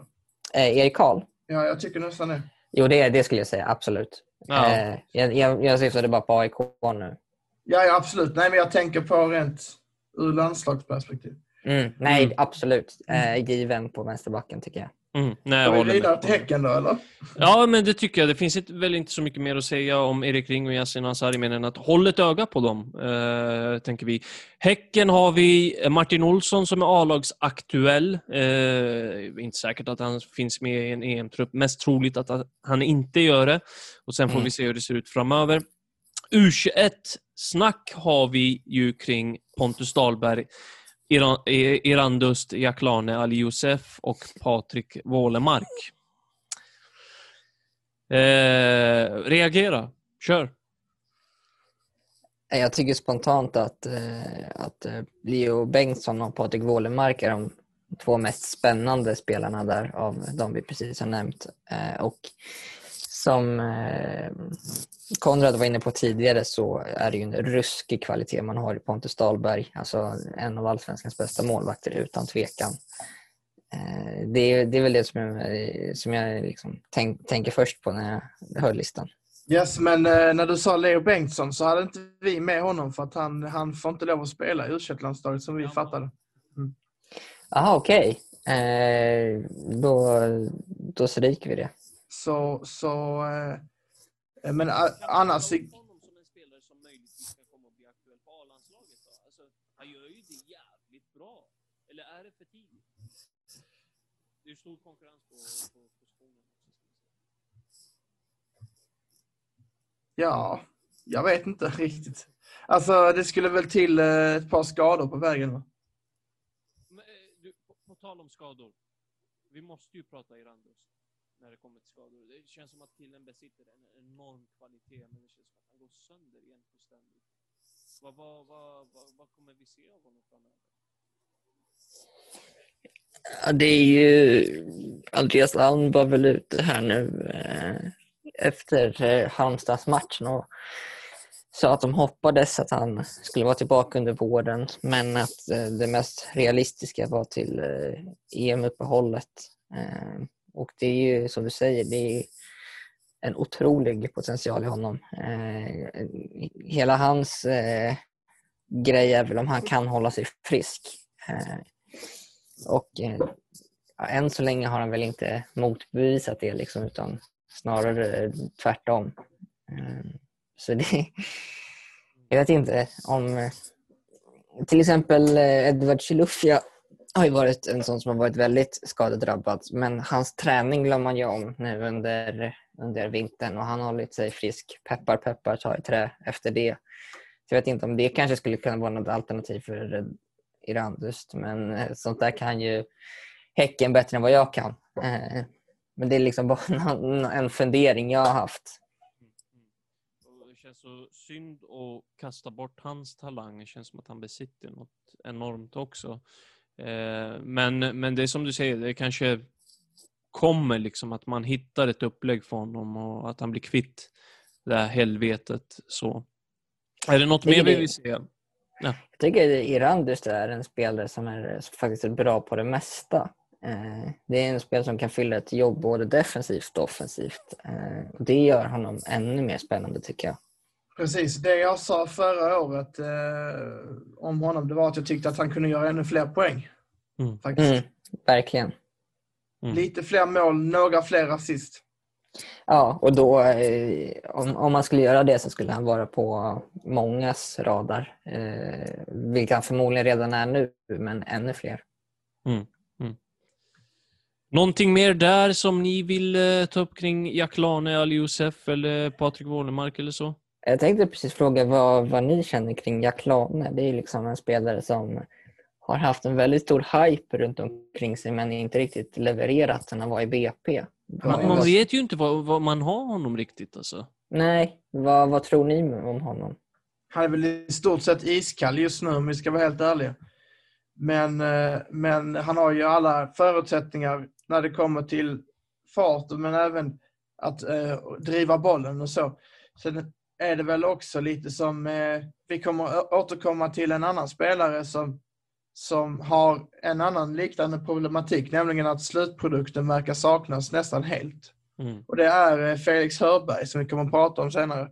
Eh, Erik Karl? Ja, jag tycker nästan det. Jo, det, det skulle jag säga. Absolut. Ja. Eh, jag, jag, jag syftade bara på AIK nu. Ja, ja, absolut. Nej, men jag tänker på rent ur landslagsperspektiv. Mm, nej, Mm. absolut. Eh, given på vänsterbacken tycker jag. Mm, nej, jag håller med. Häcken då, eller? Ja, men det tycker jag. Det finns inte, väl inte så mycket mer att säga om Erik Ring och Yasin Ansari mer än att håll ett öga på dem, eh, tänker vi. Häcken har vi Martin Olsson som är A-lagsaktuell. Eh, inte säkert att han finns med i en EM-trupp. Mest troligt att han inte gör det. Och Sen får Mm. vi se hur det ser ut framöver. U21-snack har vi ju kring Pontus Dahlberg, Iran, Irandust Jaklane Ali Youssef och Patrik Wålemark. Eh, reagera. Kör. Jag tycker spontant att, eh, att eh, Leo Bengtsson och Patrik Wålemark är de två mest spännande spelarna där av de vi precis har nämnt. Eh, och som eh, Konrad var inne på tidigare så är det ju en ruskig kvalitet man har i Pontus Dahlberg. Alltså en av allsvenskans bästa målvakter utan tvekan. Eh, det, är, det är väl det som jag, som jag liksom tänk, tänker först på när jag hör listan. Yes, men eh, när du sa Leo Bengtsson så hade inte vi med honom för att han, han får inte lov att spela i u som vi fattade. Jaha, okej. Eh, då, då stryker vi det. Så, så eh, men a, annars... honom som en spelare som möjligtvis kan komma att bli aktuell på A-landslaget? Alltså, han gör ju det jävligt bra. Eller är det för tidigt? Det är ju stor konkurrens på, på positionen. Ja, jag vet inte riktigt. Alltså, det skulle väl till eh, ett par skador på vägen. Va? Men, eh, du, på, på tal om skador. Vi måste ju prata Irandus när det kommer till skador. Det känns som att killen besitter en enorm kvalitet, men det känns som att han går sönder igen ständigt. Vad, vad, vad, vad, vad kommer vi se av honom framöver? Ja, det är ju... Andreas Alm var väl ute här nu eh, efter eh, Halmstadsmatchen och sa att de hoppades att han skulle vara tillbaka under våren men att eh, det mest realistiska var till eh, EM-uppehållet. Eh, och det är ju som du säger, det är en otrolig potential i honom. Eh, hela hans eh, grej är väl om han kan hålla sig frisk. Eh, och eh, ja, än så länge har han väl inte motbevisat det liksom, utan snarare tvärtom. Eh, så det, *laughs* jag vet inte om... Eh, till exempel eh, Edward Chilufya har ju varit en sån som har varit väldigt skadedrabbad men hans träning glömmer man ju om nu under, under vintern och han har hållit sig frisk. Peppar peppar ta i trä efter det. Så jag vet inte om det kanske skulle kunna vara något alternativ för Irandust men eh, sånt där kan ju Häcken bättre än vad jag kan. Eh, men det är liksom bara *laughs* en- fundering jag har haft. Mm. Det känns så synd att kasta bort hans talang. Det känns som att han besitter något enormt också. Eh, Men, men det är som du säger, det kanske kommer liksom att man hittar ett upplägg för honom och att han blir kvitt det här helvetet. Så. Är det något mer vi vill se? Jag tycker Irandust är en spelare som är faktiskt är bra på det mesta. Eh, Det är en spelare som kan fylla ett jobb både defensivt och offensivt. Eh, Det gör honom ännu mer spännande tycker jag. Precis, det jag sa förra året eh, om honom det var att jag tyckte att han kunde göra ännu fler poäng. Mm. Faktiskt. Mm, verkligen. Mm. Lite fler mål, några fler assist. Ja, och då eh, om, om man skulle göra det så skulle han vara på mångas radar. Eh, vilket han förmodligen redan är nu, men ännu fler. Någonting mer där som ni vill eh, ta upp kring Jack Lane, Ali Youssef eller Patrik Wålemark eller så? Jag tänkte precis fråga vad, vad ni känner kring Jack Lane. Det är liksom en spelare som har haft en väldigt stor hype runt omkring sig men inte riktigt levererat sen han var i BP. Man, man vet ju inte vad, vad man har honom riktigt alltså. Nej, vad, vad tror ni om honom? Han är väl i stort sett iskall just nu om vi ska vara helt ärliga. Men, eh, men han har ju alla förutsättningar när det kommer till fart men även att eh, driva bollen och så. Sen är det väl också lite som, eh, vi kommer återkomma till en annan spelare som, som har en annan liknande problematik, nämligen att slutprodukten verkar saknas nästan helt. Mm. Och det är eh, Felix Hörberg som vi kommer att prata om senare.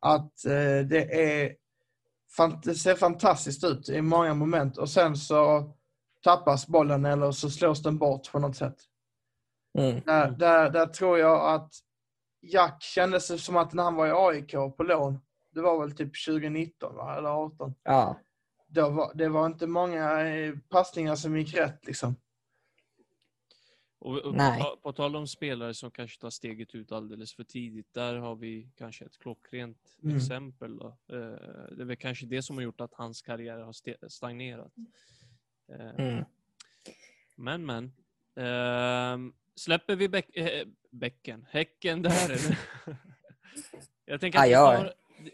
Att eh, det, är, det ser fantastiskt ut i många moment och sen så tappas bollen eller så slås den bort på något sätt. Mm. Där, där, där tror jag att Jack kändes det som att när han var i AIK på lån, det var väl typ 2019 va? eller 18. Ja, Då var, det var inte många eh, passningar som gick rätt liksom. Och, och Nej. på, på tal om spelare som kanske tar steget ut alldeles för tidigt, där har vi kanske ett klockrent Mm. exempel. Då. Eh, det är väl kanske det som har gjort att hans karriär har stagnerat. Eh, mm. Men, men. Släpper vi bäck, eh, bäcken, häcken där eller? *laughs* Jag tänker att vi Ja, ja. tar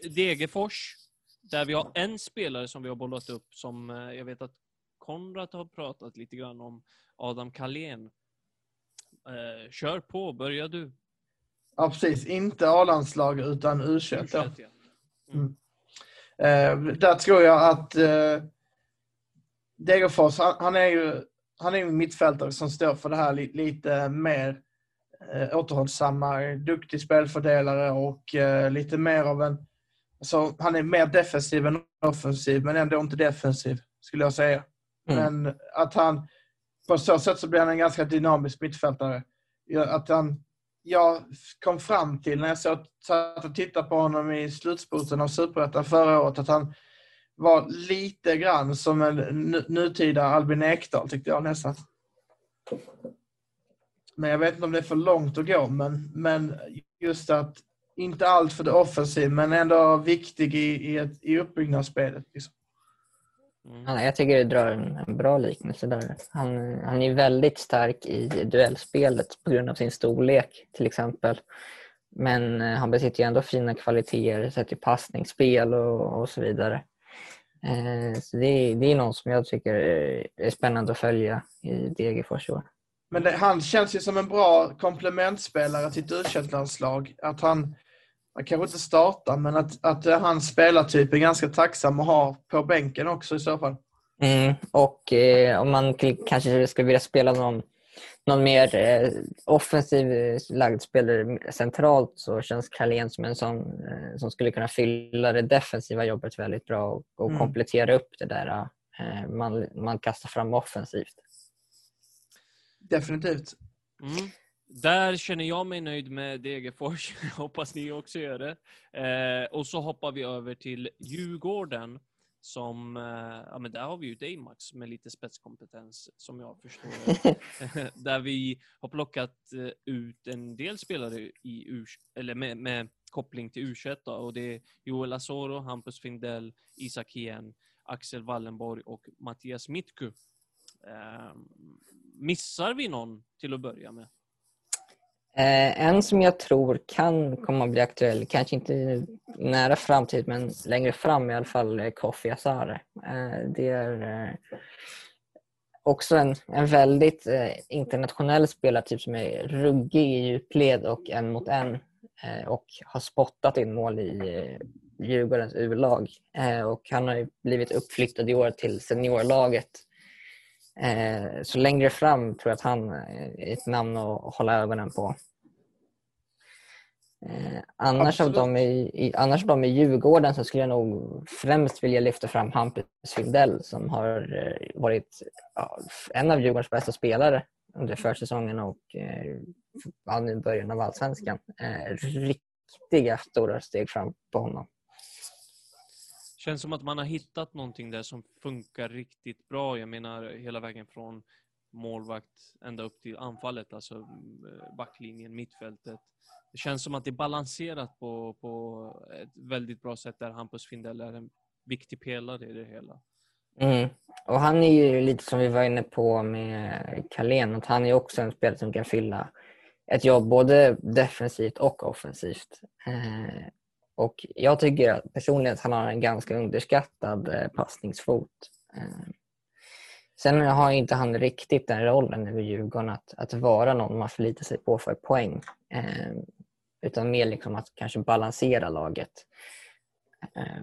Degerfors, där vi har en spelare som vi har bollat upp som eh, jag vet att Konrad har pratat lite grann om, Adam Kalén. Eh, kör på, börja du. Ja, precis. Inte A-landslag utan U21. då. Fortsätt, ja. Eh, där tror jag att eh, Degerfors, han, han är ju han är ju en mittfältare som står för det här li, lite mer eh, återhållsamma, duktig spelfördelare och eh, lite mer av en... Alltså, han är mer defensiv än offensiv, men ändå inte defensiv, skulle jag säga. Mm. Men att han... På så sätt så blir han en ganska dynamisk mittfältare. Att han, jag kom fram till när jag satt och tittade på honom i slutspurten av Superettan förra året att han var lite grann som en nutida Albin Ekdal tyckte jag nästan. Men jag vet inte om det är för långt att gå, men, men just att inte allt för det offensiv, men ändå viktig i, i, ett, i uppbyggnadsspelet. Liksom. Mm. Jag tycker du drar en, en bra liknelse där. Han, han är väldigt stark i duellspelet på grund av sin storlek till exempel. Men eh, han besitter ju ändå fina kvaliteter sett till passningsspel och, och så vidare. Eh, så det, är- det är någon som jag tycker är, spännande att följa i Degerfors i år. Men det, han känns ju som en bra komplementspelare till ett landslag Att han, han kanske inte startar, men att, att eh, hans spelartyp är ganska tacksam att ha på bänken också i så fall. Mm, och eh, om man kanske skulle vilja spela någon, någon mer eh, offensiv eh, lagd spelare centralt så känns Carlén som en sån eh, som skulle kunna fylla det defensiva jobbet väldigt bra och, och Mm. komplettera upp det där eh, man, man kastar fram offensivt. Definitivt. Mm. Där känner jag mig nöjd med Degerfors. *laughs* Hoppas ni också gör det. Eh, och så hoppar vi över till Djurgården. Som, eh, ja men där har vi ju dig Max med lite spetskompetens som jag förstår. *laughs* *laughs* Där vi har plockat eh, ut en del spelare i U, eller med, med koppling till U21 då, och det är Joel Asoro, Hampus Findell, Isak Hien, Axel Wallenborg och Mattias Mitku. Eh, missar vi någon till att börja med? Eh, en som jag tror kan komma att bli aktuell, kanske inte i nära framtid men längre fram i alla fall, är Kofi Asare. Eh, det är eh, också en, en väldigt eh, internationell spelartyp som är ruggig i djupled och en mot en eh, och har spottat in mål i eh, Djurgårdens U-lag. Och han har ju blivit uppflyttad i år till seniorlaget. Eh, så längre fram tror jag att han är ett namn att hålla ögonen på. Eh, annars, av dem i, i, annars av dem i Djurgården så skulle jag nog främst vilja lyfta fram Hampus Findell som har eh, varit en av Djurgårdens bästa spelare under försäsongen och eh, ja, nu början av allsvenskan. Eh, riktiga stora steg fram på honom. Känns som att man har hittat någonting där som funkar riktigt bra. Jag menar hela vägen från målvakt ända upp till anfallet, alltså eh, backlinjen, mittfältet. Det känns som att det är balanserat på, på ett väldigt bra sätt där Hampus Findell är en viktig pelare i det hela. Mm. Och han är ju lite som vi var inne på med Carlén, att han är också en spelare som kan fylla ett jobb både defensivt och offensivt. Eh, och jag tycker personligen att han har en ganska underskattad eh, passningsfot. Eh, sen har inte han riktigt den rollen över Djurgården att, att vara någon man förlitar sig på för poäng. Eh, utan mer liksom att kanske balansera laget.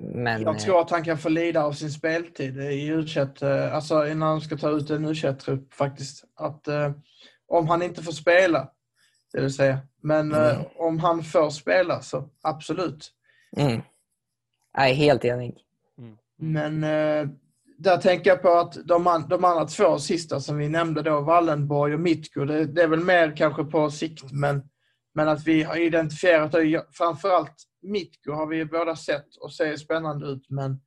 Men, Jag tror att han kan få lida av sin speltid i u alltså innan han ska ta ut en u trupp faktiskt. Att om han inte får spela, det vill säga. Men Mm. om han får spela så absolut. Mm. Jag är helt enig. Mm. Men eh, där tänker jag på att de, an, de andra två sista som vi nämnde då, Wallenborg och Mitko, det, det är väl mer kanske på sikt, men, men att vi har identifierat det. Framförallt Mitko har vi båda sett och ser spännande ut, men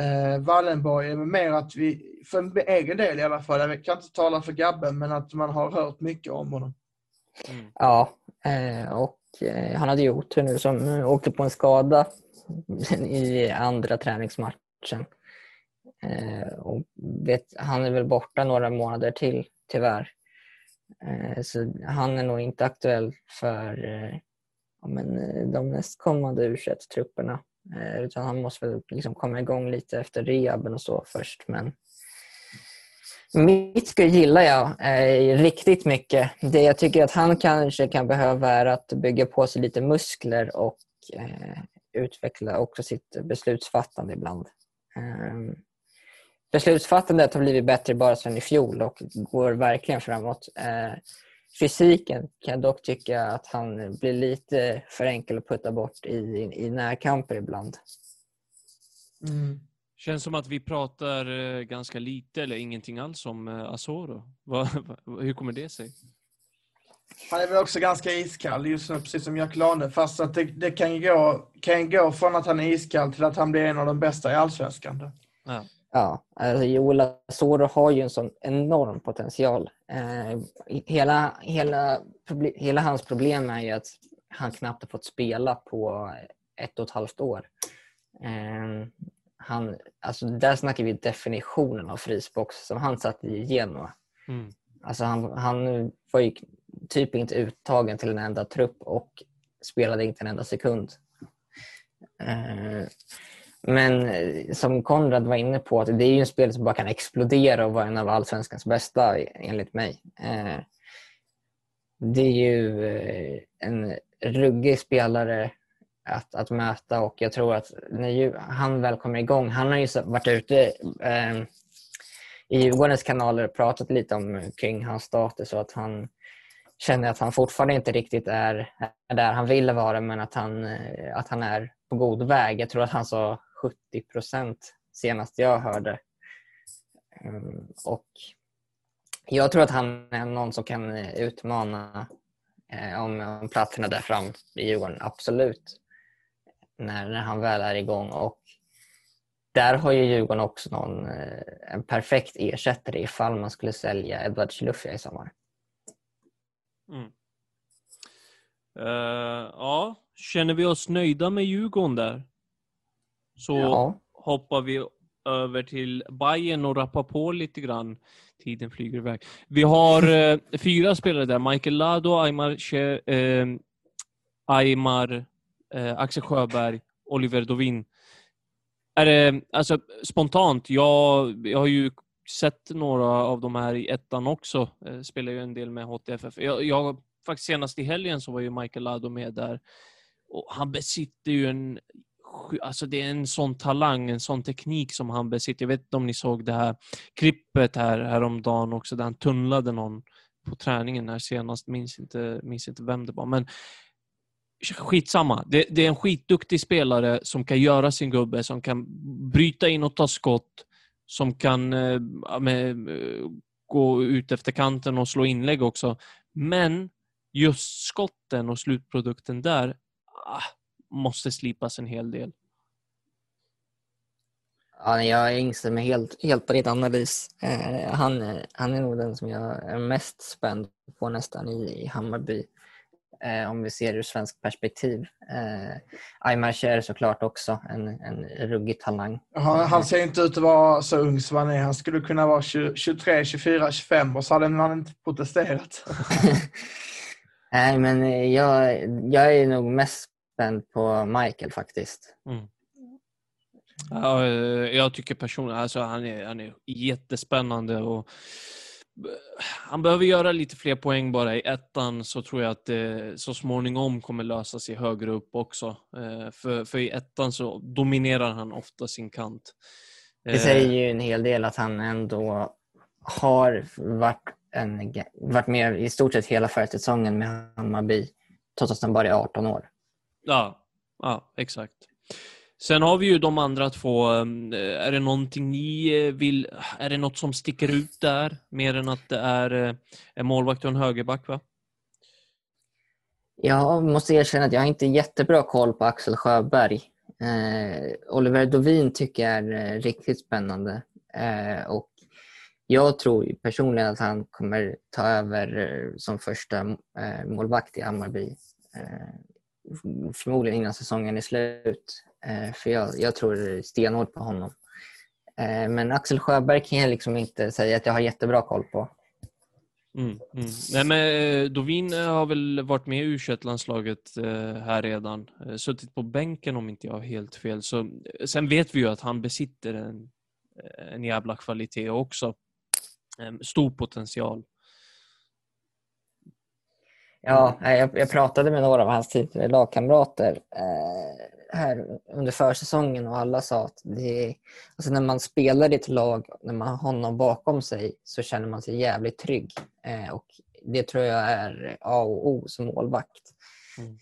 eh, Wallenborg är mer att vi, för en egen del i alla fall, jag kan inte tala för Gabben, men att man har hört mycket om honom. Mm. Ja, eh, och Eh, han hade ju otur nu som eh, åkte på en skada i andra träningsmatchen. Eh, och vet, han är väl borta några månader till, tyvärr. Så han är nog inte aktuell för ja, men, de nästkommande u trupperna utan han måste väl liksom komma igång lite efter rehaben och så först. Men Mitsko gillar jag eh, riktigt mycket. Det jag tycker att han kanske kan behöva är att bygga på sig lite muskler och eh, utveckla också sitt beslutsfattande ibland. Eh, beslutsfattandet har blivit bättre bara sedan i fjol och går verkligen framåt. Eh, fysiken kan jag dock tycka att han blir lite för enkel att putta bort i, i närkamper ibland. Mm. Känns som att vi pratar eh, ganska lite eller ingenting alls om eh, Asoro. Hur kommer det sig? Han är väl också ganska iskall just nu, precis som Jack Lane. Fast att det, det kan, gå, kan gå från att han är iskall till att han blir en av de bästa i Allsvenskan. Ja. Ja, alltså Joel Asoro har ju en sån enorm potential. Eh, hela, hela, proble- hela hans problem är ju att han knappt har fått spela på ett och ett halvt år. Eh, han, alltså där snackar vi definitionen av frysbox som han satt i Genoa. Mm. Alltså han, han var ju typ inte uttagen till en enda trupp och spelade inte en enda sekund. Eh, men som Konrad var inne på, att det är ju en spelare som bara kan explodera och vara en av allsvenskans bästa enligt mig. Eh, Det är ju eh, en ruggig spelare att, att möta och jag tror att när ju, han väl kommer igång, han har ju varit ute eh, i Djurgårdens kanaler och pratat lite om kring hans status och att han känner att han fortfarande inte riktigt är, är där han vill vara men att han, eh, att han är på god väg. Jag tror att han sa 70 procent senast jag hörde. Ehm, och jag tror att han är någon som kan eh, utmana eh, om, om platserna där fram i Djurgården, absolut. När, när han väl är igång. Och där har ju Djurgården också någon, eh, en perfekt ersättare ifall man skulle sälja Edward Chilufya i sommar. Mm. Eh, ja, känner vi oss nöjda med Djurgården där? Så Ja. hoppar vi över till Bayern och rappar på lite grann. Tiden flyger iväg. Vi har eh, fyra spelare där. Michael Lado, Aymar, Che- eh, Aymar eh, Axel Sjöberg, Oliver Dovin. Är det, alltså, spontant, jag, jag har ju sett några av de här i ettan också. Eh, spelar ju en del med HTFF. Jag, jag, faktiskt senast i helgen så var ju Michael Lado med där. Och han besitter ju en... Alltså det är en sån talang, en sån teknik som han besitter. Jag vet inte om ni såg det här klippet här häromdagen också, där han tunnlade någon på träningen här senast. Minns inte, minns inte vem det var. Men skitsamma. Det, det är en skitduktig spelare som kan göra sin gubbe, som kan bryta in och ta skott, som kan eh, med, eh, gå ut efter kanten och slå inlägg också. Men just skotten och slutprodukten där ah, måste slipas en hel del. Ja, jag instämmer helt, helt på din analys. Eh, han, eh, han är nog den som jag är mest spänd på nästan i, i Hammarby. Eh, om vi ser ur svensk perspektiv. Eh, Aymar Cher såklart också en, en ruggig talang. Han, han ser inte ut att vara så ung som han är. Han skulle kunna vara 20, 23, 24, 25 och så hade man inte protesterat. *laughs* Nej, men jag, jag är nog mest spänd på Michael faktiskt. Mm. Ja, eh, jag tycker personligen alltså han är, han är jättespännande och han behöver göra lite fler poäng bara i ettan så tror jag att det så småningom kommer lösa sig högre upp också. Eh, för, för i ettan så dominerar han ofta sin kant. Det säger ju en hel del att han ändå har varit, en, varit med i stort sett hela försäsongen med Hammarby trots att han bara är 18 år. Ja, ja exakt. Sen har vi ju de andra två. Um, eh, är det någonting ni eh, vill... Är det något som sticker ut där? Mer än att det är eh, en målvakt och en högerback, va? Jag måste erkänna att jag har inte jättebra koll på Axel Sjöberg. Eh, Oliver Dovin tycker jag är riktigt spännande. Eh, och jag tror personligen att han kommer ta över som första eh, målvakt i Hammarby. förmodligen innan säsongen är slut. Eh, för jag, jag tror stenhårt på honom. Eh, men Axel Sjöberg kan jag liksom inte säga att jag har jättebra koll på. Mm, mm. Nej, men eh, Dovin har väl varit med i u landslaget här redan. Suttit på bänken om inte jag har helt fel. Så, sen vet vi ju att han besitter en, en jävla kvalitet också. Stor potential. Ja, jag, jag pratade med några av hans tidigare lagkamrater här under försäsongen och alla sa att det, alltså när man spelar i ett lag, när man har honom bakom sig så känner man sig jävligt trygg. Eh, och Det tror jag är A och O som målvakt. Mm.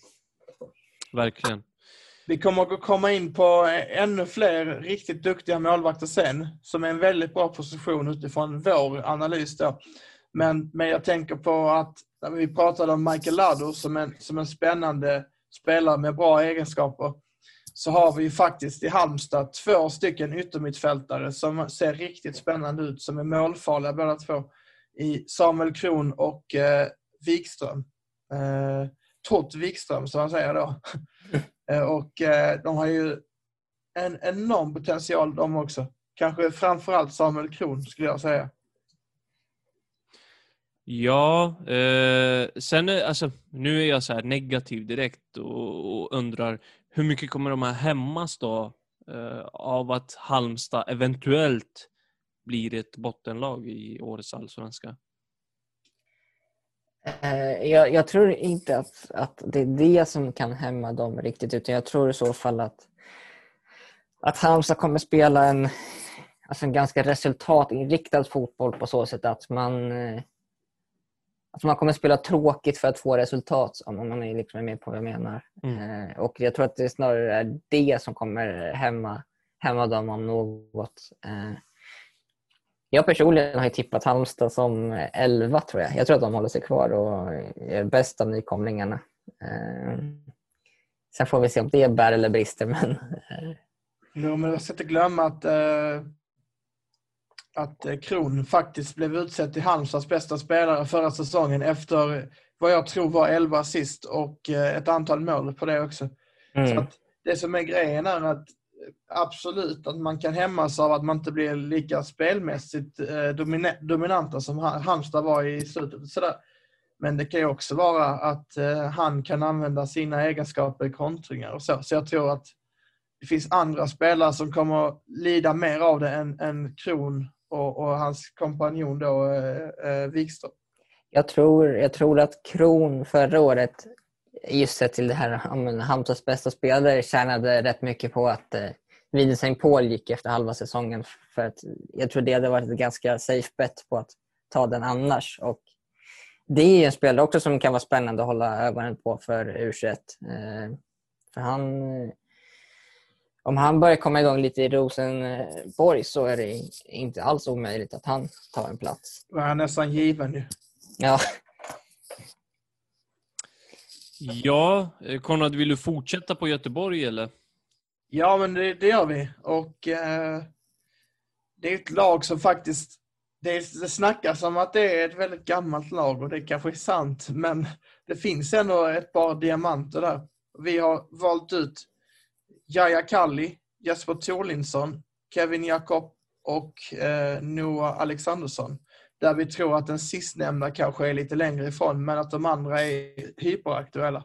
Verkligen. Vi kommer att komma in på ännu fler riktigt duktiga målvakter sen, som är en väldigt bra position utifrån vår analys. Då. Men, men jag tänker på att när vi pratade om Michael Lado som en, som en spännande spelare med bra egenskaper så har vi faktiskt i Halmstad två stycken yttermittfältare som ser riktigt spännande ut, som är målfarliga båda två. I Samuel Kron och eh, Wikström. Eh, Tott Wikström, som man säger då. *laughs* eh, och eh, de har ju en enorm potential de också. Kanske framförallt Samuel Kron, skulle jag säga. Ja, eh, sen alltså, nu är jag så negativ direkt och, och, undrar hur mycket kommer de här hämmas då eh, av att Halmstad eventuellt blir ett bottenlag i årets allsvenska? Eh, jag, jag, tror inte att, att det är det som kan hämma dem riktigt utan jag tror i så fall att, att Halmstad kommer spela en, alltså en ganska resultatinriktad fotboll på så sätt att man eh, Alltså man kommer spela tråkigt för att få resultat, om man är liksom med på vad jag menar. Mm. Eh, och Jag tror att det snarare är det som kommer hämma, hämma dem om något. Eh, jag personligen har tippat Halmstad som 11 tror jag. Jag tror att de håller sig kvar och är bäst av nykomlingarna. Eh, sen får vi se om det bär eller brister. Men, jo, men jag ska inte glömma att eh, att eh, Kron faktiskt blev utsedd till Halmstads bästa spelare förra säsongen efter vad jag tror var 11 assist och eh, ett antal mål på det också. Mm. Så det som är grejen är att eh, absolut att man kan hämmas av att man inte blir lika spelmässigt dominanta som Halmstad var i slutet. Sådär. Men det kan ju också vara att han kan använda sina egenskaper i kontringar och så. Så jag tror att det finns andra spelare som kommer lida mer av det än, än Kron och, och hans kompanjon då, eh, eh, Wikström. Jag tror, jag tror att Kron förra året, just sett till det här Halmstads bästa spelare, tjänade rätt mycket på att eh, Wiedesheim Paul gick efter halva säsongen. För att jag tror det hade varit ett ganska safe bet på att ta den annars. Och det är en spelare också som kan vara spännande att hålla ögonen på för U21. Eh, för han eh, om han börjar komma igång lite i Rosenborg så är det inte alls omöjligt att han tar en plats. Han är nästan given ju. Ja. Ja, eh, Konrad, vill du fortsätta på Göteborg eller? Ja, men det, det gör vi. Och eh, det är ett lag som faktiskt... Det, det snackas om att det är ett väldigt gammalt lag och det kanske är sant, men det finns ändå ett par diamanter där. Vi har valt ut Jaja Kalli, Jesper Thorlinsson, Kevin Jakob och eh, Noah Alexandersson. Där vi tror att den sistnämnda kanske är lite längre ifrån, men att de andra är hyperaktuella.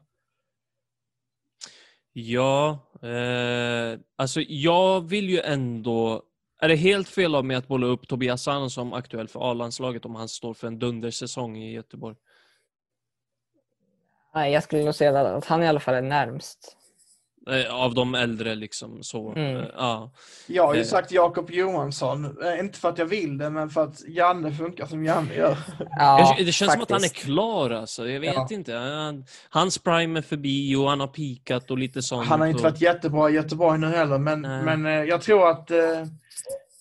Ja, eh, alltså jag vill ju ändå... Är det helt fel av mig att bolla upp Tobias Sand som aktuell för A-landslaget om han står för en dundersäsong i Göteborg? Nej, jag skulle nog säga att han i alla fall är närmst. Eh, av de äldre liksom så. Mm. Eh, ja. Jag har ju Eh. sagt Jakob Johansson, inte för att jag vill det, men för att Janne funkar som Janne gör. Ja, *laughs* det känns som att han är faktiskt. klar alltså. Jag vet Ja. inte. Han, hans prime är förbi och han har pikat och lite sånt. Han har inte och... varit jättebra i Göteborg nu heller, men, Nej. men jag tror att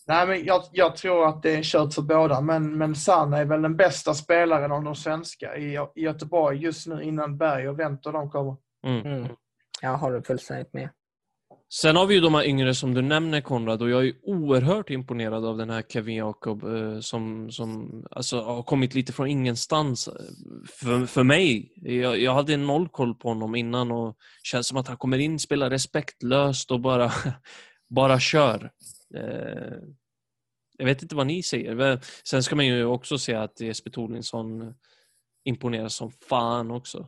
Nej, men jag, jag tror att det är kört för båda, men, men Sanna är väl den bästa spelaren av de svenska i, i Göteborg just nu innan Berg och Wendt och de kommer. Mm. Jag håller fullständigt med. Sen har vi ju de här yngre som du nämner Konrad och jag är oerhört imponerad av den här Kevin Jakob eh, som, som alltså, har kommit lite från ingenstans. Eh, för, för mig, jag, jag hade noll koll på honom innan och känns som att han kommer in, spelar respektlöst och bara, *laughs* bara kör. Eh, jag vet inte vad ni säger. Sen ska man ju också säga att Jesper Torlinsson imponerar som fan också.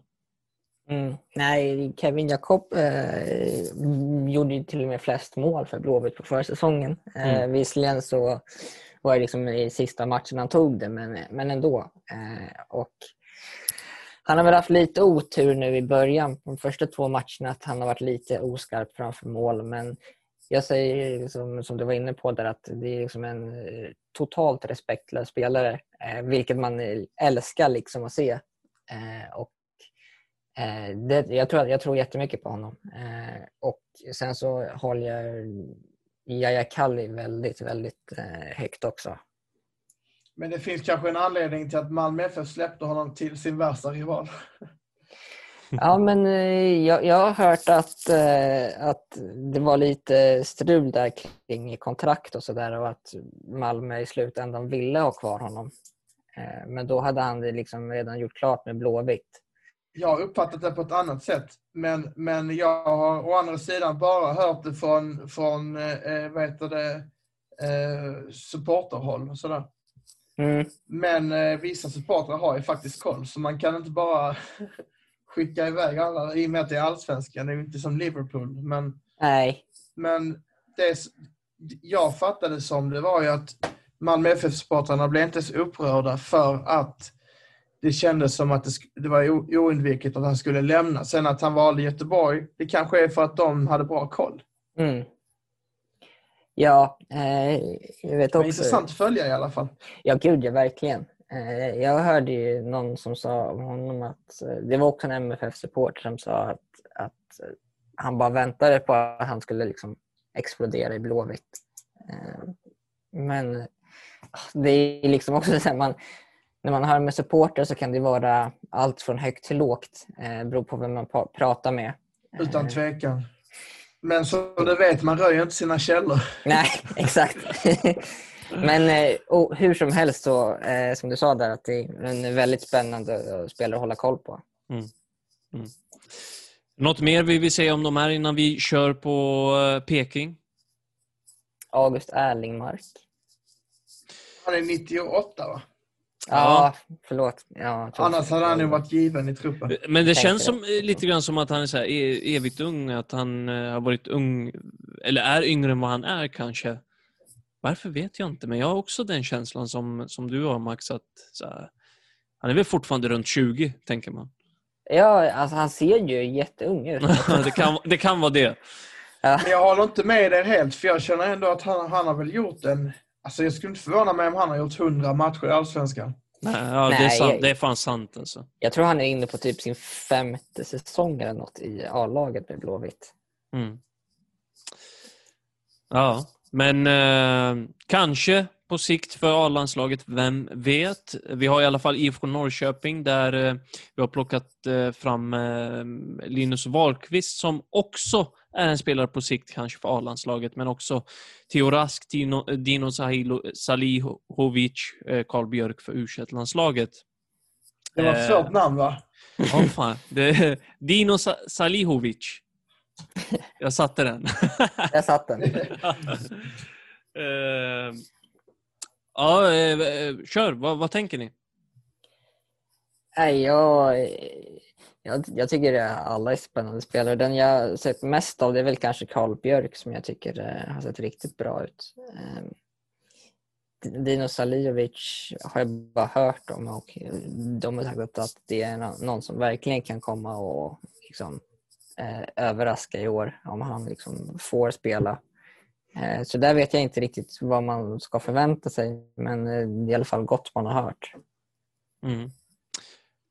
Mm. Nej, Kevin Jakob eh, gjorde ju till och med flest mål för Blåvitt på försäsongen. Eh, Mm. Visserligen så var det liksom i sista matchen han tog det, men, men ändå. Eh, och han har väl haft lite otur nu i början, på de första två matcherna, att han har varit lite oskarp framför mål. Men jag säger, liksom, som du var inne på, där att det är liksom en eh, totalt respektlös spelare, eh, vilket man älskar liksom att se. Eh, och Eh, det, jag, tror, jag tror jättemycket på honom. Eh, och sen så håller jag Jaja Kalli väldigt, väldigt eh, högt också. Men det finns kanske en anledning till att Malmö FF släppte honom till sin värsta rival. *laughs* Ja, men eh, jag, jag har hört att, eh, att det var lite strul där kring kontrakt och sådär och att Malmö i slutändan ville ha kvar honom. Eh, men då hade han det liksom redan gjort klart med Blåvitt. Jag har uppfattat det på ett annat sätt, men, men jag har å andra sidan bara hört det från, från eh, vad heter det, eh, supporterhåll och sådär. Mm. Men eh, vissa supportrar har ju faktiskt koll, så man kan inte bara *laughs* skicka iväg alla i och med att det är allsvenskan. Det är ju inte som Liverpool. Men, Nej, men det jag fattade som det var ju att Malmö FF-supportrarna blev inte så upprörda för att det kändes som att det, det var oundvikligt att han skulle lämna. Sen att han valde Göteborg, det kanske är för att de hade bra koll. Mm. Ja, eh, jag vet Men också. intressant att följa i alla fall. Ja, gud ja, verkligen. Eh, jag hörde ju någon som sa om honom att eh, det var också en MFF-support som sa att, att eh, han bara väntade på att han skulle liksom explodera i Blåvitt. Eh, men ah, det är liksom också så här, man, när man hör med supporter så kan det vara allt från högt till lågt. Eh, beror på vem man pratar med. Utan Eh, tvekan. Men som du vet, man röjer inte sina källor. *laughs* Nej, exakt. *laughs* Men eh, och hur som helst så, eh, som du sa där, att det är en väldigt spännande spelare att hålla koll på. Något mer vi vill säga om de här innan vi kör på eh, Peking? August Erlingmark. Han är 98 va? Ja, förlåt. Ja, jag tror- Annars hade han ju varit given i truppen. Men det känns som, eh, lite grann som att han är så här, e- evigt ung, att han eh, har varit ung, eller är yngre än vad han är kanske. Varför vet jag inte, men jag har också den känslan som, som du har Max, att så här, han är väl fortfarande runt 20, tänker man. Ja, alltså han ser ju jätteung ut. *laughs* det, kan, det kan vara det. Ja. Men jag håller inte med er helt, för jag känner ändå att han, han har väl gjort en... Alltså jag skulle inte förvåna mig om han har gjort 100 matcher i Allsvenskan. Nej, ja, det, är Nej, sant, jag- det är fan sant alltså. Jag tror han är inne på typ sin femte säsong eller något i A-laget med Blåvitt. Mm. Ja, men eh, kanske på sikt för A-landslaget, vem vet? Vi har i alla fall IFK Norrköping där eh, vi har plockat eh, fram eh, Linus Wahlqvist som också är en spelare på sikt kanske för A-landslaget, men också Theo Rask, Dino, Dino Salihovic, eh, Karl Björk för u landslaget Det var ett Eh. svårt namn va? Ja, fan. Det Dino Sa- Salihovic. Jag satte den. *laughs* Där satt den. *laughs* Eh, ja, kör. Vad, vad tänker ni? Nej, jag, jag, jag tycker alla är spännande spelare. Den jag sett mest av det är väl kanske Karl Björk som jag tycker eh, har sett riktigt bra ut. Ehm, Dino Salijovic har jag bara hört om och eh, de har sagt att det är någon som verkligen kan komma och liksom, eh, överraska i år om han liksom får spela. Eh, så där vet jag inte riktigt vad man ska förvänta sig men det är i alla fall gott man har hört. Mm.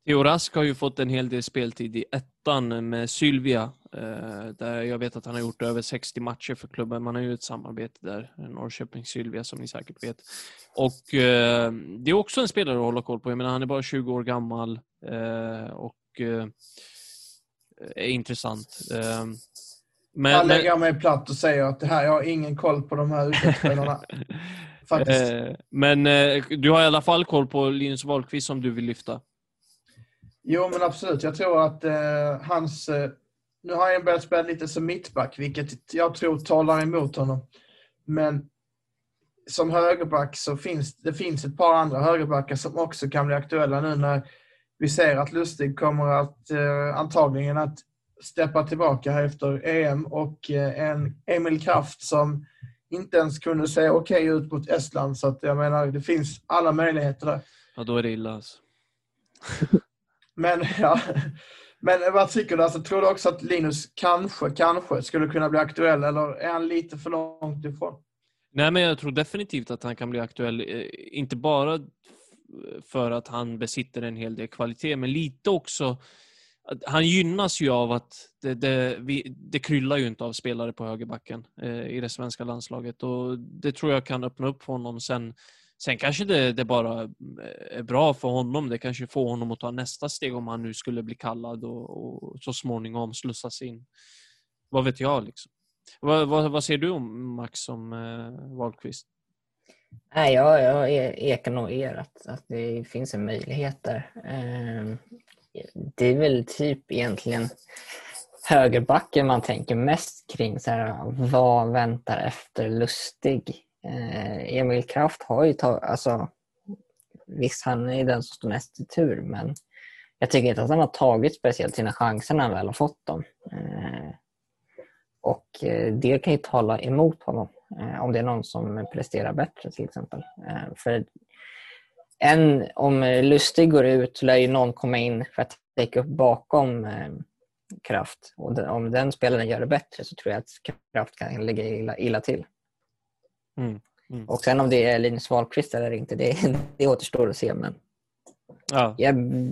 Theo Rask har ju fått en hel del speltid i ettan med Sylvia. eh, Där jag vet att han har gjort över 60 matcher för klubben. Man har ju ett samarbete där, Norrköping-Sylvia som ni säkert vet. Och eh, det är också en spelare att hålla koll på. Jag menar, han är bara 20 år gammal eh, och är intressant. Eh, Men, Jag men- lägger mig platt och säger att det här, jag har ingen koll på de här. *laughs* Faktiskt. Eh, Men du har i alla fall koll på Linus Wahlqvist som du vill lyfta. Jo, men absolut. Jag tror att eh, hans... Eh, nu har han börjat spela lite som mittback, vilket jag tror talar emot honom. Men som högerback så finns det finns ett par andra högerbackar som också kan bli aktuella nu när vi ser att Lustig kommer att eh, antagligen att steppa tillbaka här efter EM och eh, en Emil Kraft som inte ens kunde se okej ut mot Estland. Så att jag menar, det finns alla möjligheter där. Ja, då är det illa alltså. *laughs* Men *laughs* ja, men vad tycker du? Alltså, tror du också att Linus kanske, kanske skulle kunna bli aktuell eller är han lite för långt ifrån? Nej, men jag tror definitivt att han kan bli aktuell. eh, Inte bara för att han besitter en hel del kvalitet, men lite också han gynnas ju av att det, det, vi, det kryllar ju inte av spelare på högerbacken eh, i det svenska landslaget och det tror jag kan öppna upp för honom. Sen, sen kanske det, det bara eh, är bra för honom. Det kanske får honom att ta nästa steg om han nu skulle bli kallad och, och så småningom slussas in. Vad vet jag liksom. Vad, vad, vad ser du om Max som eh, Wahlqvist? Nej, jag, jag e-, ekar nog er att, att det finns en möjlighet där. Eh, Det är väl typ egentligen högerbacken man tänker mest kring. Så här, vad väntar efter Lustig? Eh, Emil Kraft har ju tagit... Alltså, visst, han är den som står näst i tur, men jag tycker inte att han har tagit speciellt sina chanser när han väl har fått dem. Eh, Och eh, det kan ju tala emot honom eh, om det är någon som presterar bättre till exempel. Eh, För en, om Lustig går ut lär ju någon komma in för att täcka upp bakom eh, Kraft. Och de- om den spelaren gör det bättre så tror jag att Kraft kan ligga illa, illa till. Mm, mm. Och sen om det är Linus Wahlqvist eller inte, det, *laughs* det återstår att se. Men Ja. ja,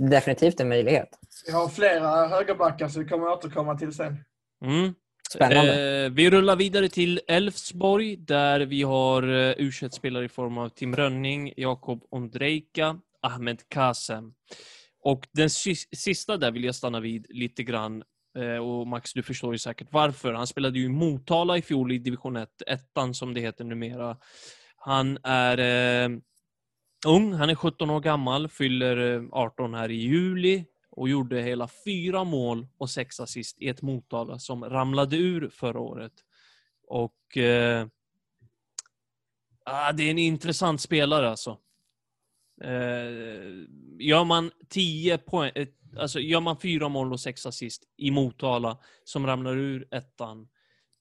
definitivt en möjlighet. Vi har flera högerbackar så vi kommer återkomma till sen. Mm. Spännande. Eh, vi rullar vidare till Elfsborg där vi har eh, u spelare i form av Tim Rönning, Jakob Ondrejka, Ahmed Kasem. Och den sis- sista där vill jag stanna vid lite grann. Eh, och Max, du förstår ju säkert varför. Han spelade ju i Motala i fjol i division 1, ettan som det heter numera. Han är eh, ung, han är 17 år gammal, fyller eh, 18 här i juli och gjorde hela fyra mål och sex assist i ett Motala som ramlade ur förra året. Och eh, ah, det är en intressant spelare alltså. Eh, gör man 10 poäng, eh, alltså gör man fyra mål och sex assist i Motala som ramlar ur ettan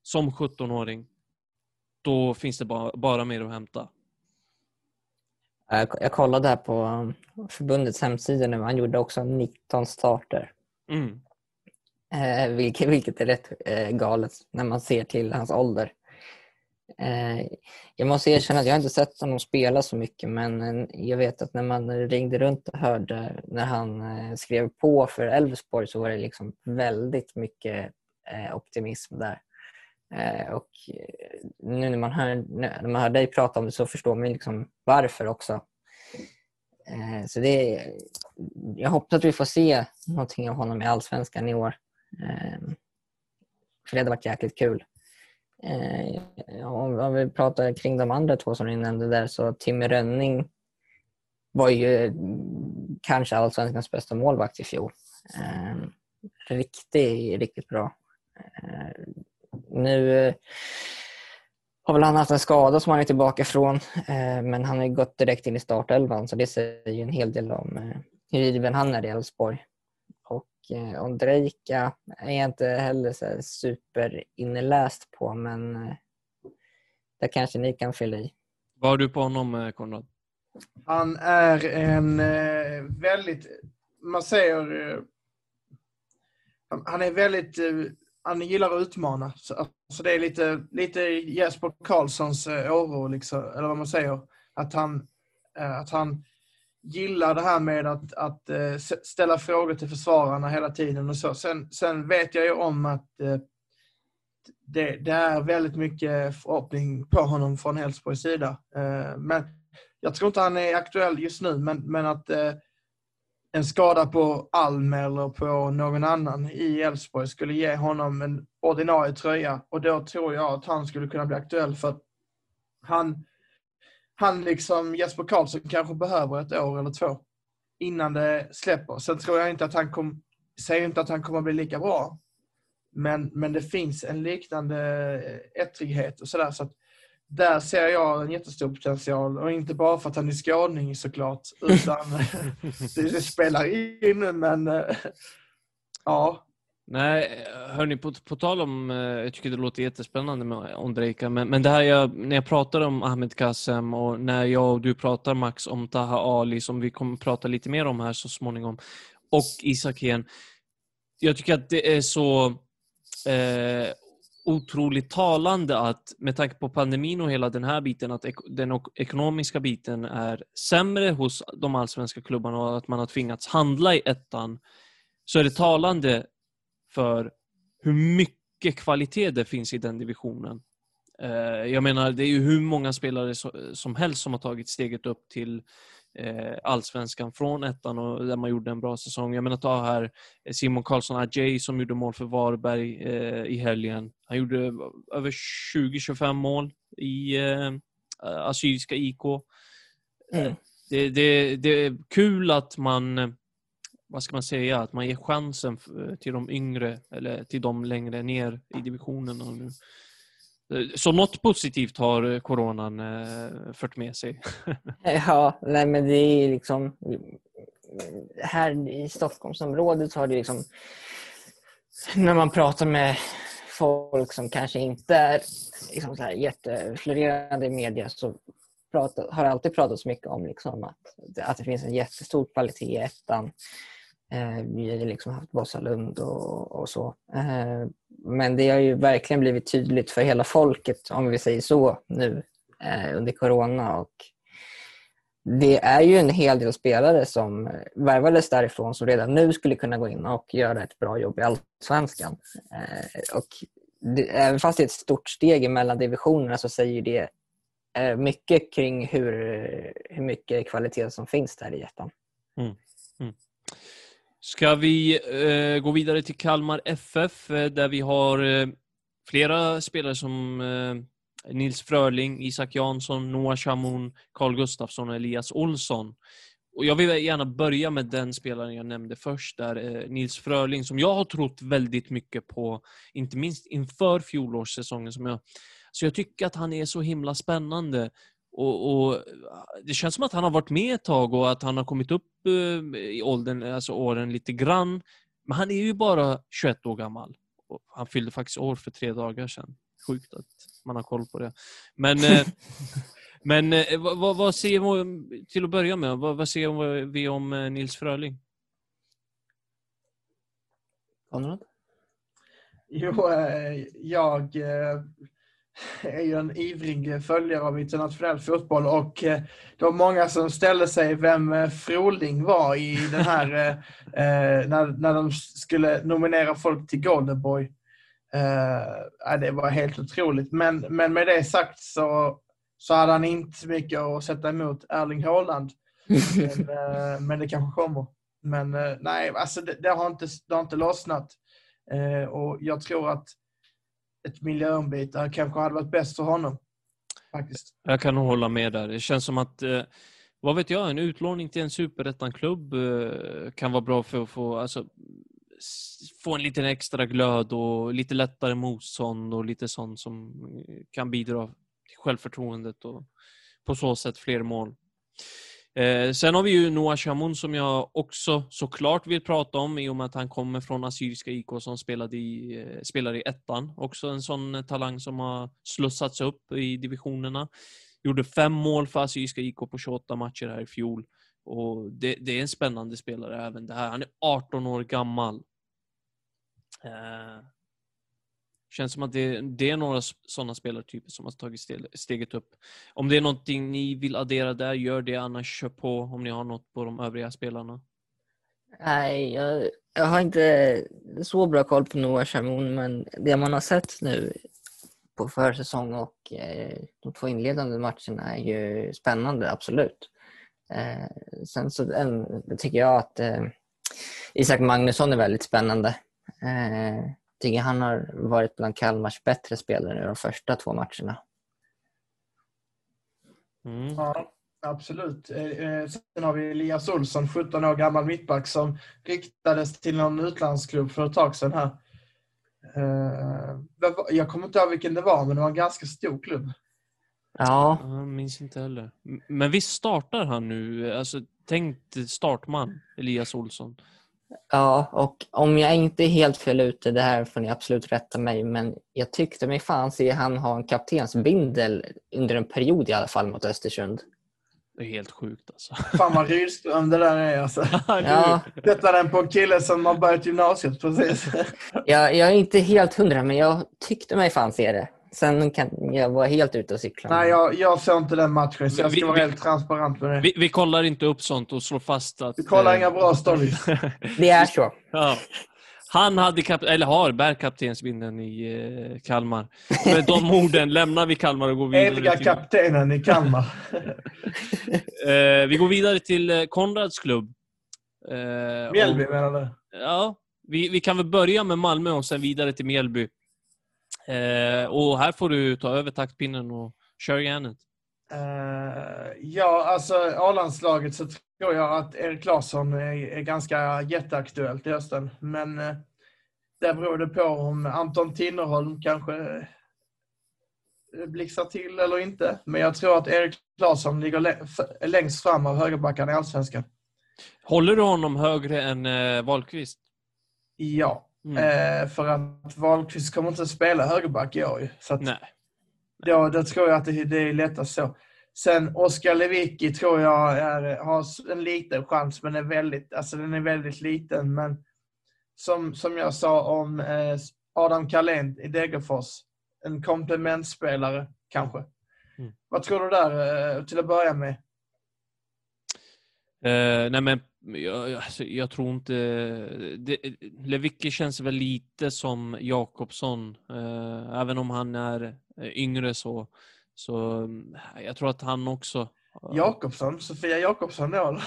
som 17-åring, då finns det bara, bara mer att hämta. Jag, kollade här på um, förbundets hemsida nu. Han gjorde också 19 starter. Mm. Eh, vilket, vilket är rätt eh, galet när man ser till hans ålder. Eh, jag måste erkänna att jag inte sett honom spela så mycket men eh, jag vet att när man ringde runt och hörde när han eh, skrev på för Elfsborg så var det liksom väldigt mycket optimism där. Och nu när man, hör, när man hör dig prata om det så förstår man liksom varför också. Så det är, jag hoppas att vi får se någonting av honom i Allsvenskan i år. För det hade varit jäkligt kul. Eh, om, om vi pratar kring de andra två som ni nämnde där så Timmy Rönning var ju kanske Allsvenskans bästa målvakt i fjol. Eh, riktigt, riktigt bra. Eh, nu eh, har väl han haft en skada som han är tillbaka från, eh, men han har ju gått direkt in i startelvan så det säger ju en hel del om eh, hur given han är i Elfsborg. Eh, Ondrejka är jag inte heller så superinläst på, men eh, där kanske ni kan fylla i. Vad har du på honom, eh, Konrad? Han är en väldigt, man säger, han- är väldigt, han gillar att utmana. Så, alltså det är lite, lite Jesper Karlssons oro, liksom, eller vad man säger. Att han, att han gillar det här med att, att eh, ställa frågor till försvararna hela tiden och så. Sen, sen vet jag ju om att eh, det, det är väldigt mycket förhoppning på honom från Elfsborgs sida. Eh, men jag tror inte han är aktuell just nu, men, men att en skada på Alm eller på någon annan i Elfsborg skulle ge honom en ordinarie tröja och då tror jag att han skulle kunna bli aktuell för att han, han liksom Jesper Karlsson kanske behöver ett år eller två innan det släpper. Sen tror jag inte att han kom, säger inte att han kommer bli lika bra. Men, men det finns en liknande ettrighet och sådär. Så där ser jag en jättestor potential och inte bara för att han är skåning såklart, utan *laughs* *laughs* det, det spelar in men eh, ja. Nej, hörni, på, på tal om, eh, jag tycker det låter jättespännande med Ondrejka, men, men det här jag, när jag pratar om Ahmed Kassem och när jag och du pratar Max om Taha Ali, som vi kommer prata lite mer om här så småningom, och Isak igen. Jag tycker att det är så eh, otroligt talande att med tanke på pandemin och hela den här biten, att ek den ekonomiska biten är sämre hos de allsvenska klubbarna och att man har tvingats handla i ettan, så är det talande för hur mycket kvalitet det finns i den divisionen. Eh, Jag menar, det är ju hur många spelare so- som helst som har tagit steget upp till eh, allsvenskan från ettan och där man gjorde en bra säsong. Jag menar, ta här eh, Simon Karlsson Ajay som gjorde mål för Varberg i helgen. Han gjorde över 20-25 mål i Assyriska IK. Mm. Det, det, det är kul att man, vad ska man säga, att man ger chansen eh, till de yngre eller till de längre ner i divisionerna nu. Eh, så något positivt har eh, coronan fört med sig. *laughs* Ja, nej men det är liksom... Här i Stockholmsområdet så har det liksom... När man pratar med folk som kanske inte är liksom så här jätteflorerande i media så pratar, har det alltid pratats mycket om liksom att, att det finns en jättestor kvalitet i ettan. Eh, vi har ju liksom haft Vasalund och, och så. Eh, men det har ju verkligen blivit tydligt för hela folket, om vi säger så, nu eh, under corona. Och det är ju en hel del spelare som värvades därifrån som redan nu skulle kunna gå in och göra ett bra jobb i Allsvenskan. Eh, och det, även fast det är ett stort steg mellan divisionerna så säger det eh, mycket kring hur, hur mycket kvalitet som finns där i ettan. Mm. Mm. Ska vi eh, gå vidare till Kalmar FF eh, där vi har eh, flera spelare som eh, Nils Fröling, Isak Jansson, Noah Shamoun, Carl Gustafsson och Elias Olsson. Och jag vill gärna börja med den spelaren jag nämnde först, där, eh, Nils Fröling, som jag har trott väldigt mycket på, inte minst inför fjolårssäsongen. Som jag, så jag tycker att han är så himla spännande. Och, och Det känns som att han har varit med ett tag och att han har kommit upp eh, i åldern, alltså åren lite grann. Men han är ju bara 21 år gammal. Och han fyllde faktiskt år för tre dagar sedan. Sjukt att man har koll på det. Men, eh, *laughs* men eh, vad, vad, vad säger vi, till att börja med, vad, vad säger vi om Nils Fröling? Konrad? Jo, jag *laughs* är ju en ivrig följare av internationell fotboll och eh, det var många som ställde sig vem eh, Froling var i den här, *laughs* eh, när, när de skulle nominera folk till Golden Boy. Det var helt otroligt. Men, men med det sagt så, så hade han inte mycket att sätta emot Erling Haaland. men, *laughs* men det kanske kommer. Men nej, alltså det, det, har inte, det har inte lossnat. och jag tror att ett miljöombyte kanske hade varit bäst för honom. Faktiskt. Jag kan nog hålla med där. Det känns som att eh, vad vet jag, en utlåning till en superettan-klubb eh, kan vara bra för att få, alltså, få en liten extra glöd och lite lättare motstånd och lite sånt som eh, kan bidra till självförtroendet och på så sätt fler mål. Eh, sen har vi ju Noah Shamoun, som jag också såklart vill prata om i och med att han kommer från Assyriska IK som spelade i, eh, spelar i ettan. Också en sån eh, talang som har slussats upp i divisionerna. Gjorde fem mål för Assyriska IK på 28 matcher här i fjol. Och det, det, är en spännande spelare även det här. Han är 18 år gammal. Eh, känns som att det, det är några sådana spelartyper som har tagit steget upp. Om det är någonting ni vill addera där, gör det. Annars kör på om ni har något på de övriga spelarna. Nej, jag, jag har inte så bra koll på Noah Shamoun, men det man har sett nu på försäsong och eh, de två inledande matcherna är ju spännande, absolut. Eh, sen så en, tycker jag att eh, Isak Magnusson är väldigt spännande. Eh, tycker han har varit bland Kalmars bättre spelare de första två matcherna. Mm. Ja, absolut. Eh, eh, sen har vi Elias Olsson, 17 år gammal mittback som riktades till någon utlandsklubb för ett tag sedan här. Eh, jag kommer inte ihåg vilken det var, men det var en ganska stor klubb. Ja. Jag minns inte heller. Men visst startar han nu? Alltså, tänk startman, Elias Olsson. Ja, och om jag inte är helt fel ute, det här får ni absolut rätta mig, men jag tyckte mig fan se han ha en kaptensbindel under en period i alla fall mot Östersund. Det är helt sjukt alltså. Fan vad Rydström det där är alltså. *laughs* ja. Sätta den på en kille som har börjat gymnasiet precis. jag, jag är inte helt hundra, men jag tyckte mig fan se det. Sen kan jag vara helt ute och cykla. Nej, jag, jag såg inte den matchen, så jag ska vi, vara vi, helt transparent med det. Vi, vi, kollar inte upp sånt och slår fast att... Vi kollar eh, inga bra stories. *laughs* det är så. Ja. Han hade kap eller har bärkaptensbindeln i eh, Kalmar. Med de *laughs* orden lämnar vi Kalmar och går vidare. Eviga till... kaptenen i Kalmar. *laughs* eh, vi går vidare till eh, Konrads klubb. Eh, Mjällby menar du? Ja, vi, vi kan väl börja med Malmö och sen vidare till Mjällby. Eh, och här får du ta över taktpinnen och kör järnet. Uh, ja, alltså A-landslaget så tror jag att Erik Larsson är, är ganska jätteaktuellt i hösten. Men uh, där beror det på om Anton Tinnerholm kanske eh, blixtrar till eller inte. Men jag tror att Erik Larsson ligger längst fram av högerbackarna i Allsvenskan. Håller du honom högre än uh, Wahlqvist? Ja. Mm. Eh, för att Wahlqvist kommer inte att spela högerback i år. Så att Nej. Då, då tror jag att det, det är lättast så. Sen Oskar Lewicki tror jag är, har en liten chans, men är väldigt, alltså den är väldigt liten. Men som, som jag sa om eh, Adam Carlén i Degerfors, en komplementspelare kanske. Mm. Vad tror du där eh, till att börja med? Uh, nej men jag, alltså, jag tror inte... Det, Lewicki känns väl lite som Jakobsson. Uh, även om han är eh, yngre så. Så jag tror att han också... Uh, Jakobsson? Sofia Jakobsson då?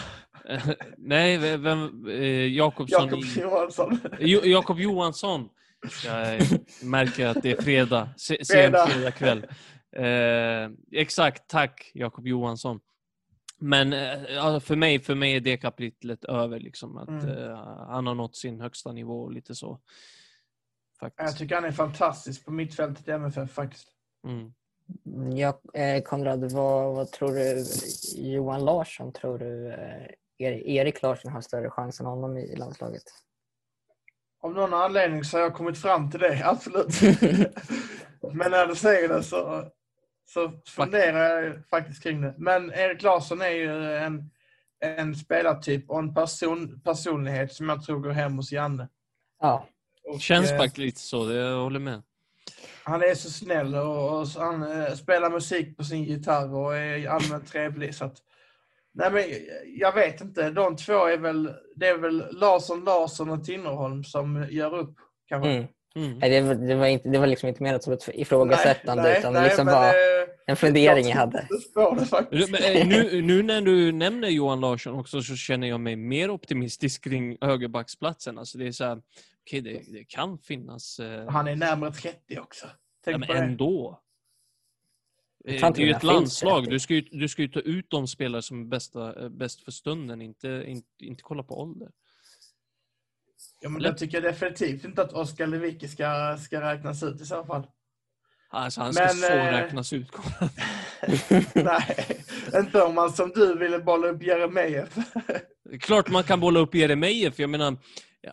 *laughs* nej, vem... Uh, Jakobsson... Jakob Johansson. Jo, Jakob Johansson. Jag märker att det är fredag. Sen fredag kväll. exakt, tack Jakob Johansson. Men alltså för, mig, för mig är det kapitlet över. Liksom, att mm. uh, Han har nått sin högsta nivå lite så. Faktiskt. Jag tycker han är fantastisk på mittfältet i MFF faktiskt. Mm. Ja, eh, Konrad, vad, vad, tror du? Johan Larsson, tror du eh, Erik Larsson har större chans än honom i landslaget? Av någon anledning så har jag kommit fram till det, *laughs* absolut. *laughs* Men när du säger det så så funderar jag faktiskt kring det. Men Erik Larsson är ju en, en spelartyp och en person, personlighet som jag tror går hem hos Janne. Ja. Och, Känns eh, faktiskt lite så, jag håller med. Han är så snäll och, och han eh, spelar musik på sin gitarr och är allmänt trevlig. Så att, nej men, jag vet inte, de två är väl, det är väl Larsson, Larsson och Tinnerholm som gör upp kanske. Mm. Mm. Nej, det, var- det, var inte, det var liksom inte menat som ett ifrågasättande Nej, utan nej, liksom men, bara eh, en fundering jag jag hade. Eh, nu, nu när du nämner Johan Larsson också så känner jag mig mer optimistisk kring högerbacksplatsen. Alltså det är så här, okej det, det kan finnas... Eh, Han är närmare 30 också. Tänk ja, men på det. ändå. Eh, Det inte är ju ett landslag. 30. Du ska, ju, du ska ju ta ut de spelare som är bästa, eh, bäst för stunden, inte, inte, inte kolla på ålder. Ja, men Eller? jag tycker definitivt inte att Oskar Lewicki ska, ska räknas ut i så fall. Alltså han ska Men, så eh, räknas ut. *laughs* Nej, inte om man som du ville bolla upp Jeremejeff. Klart man kan bolla upp Jeremejeff. Jag menar,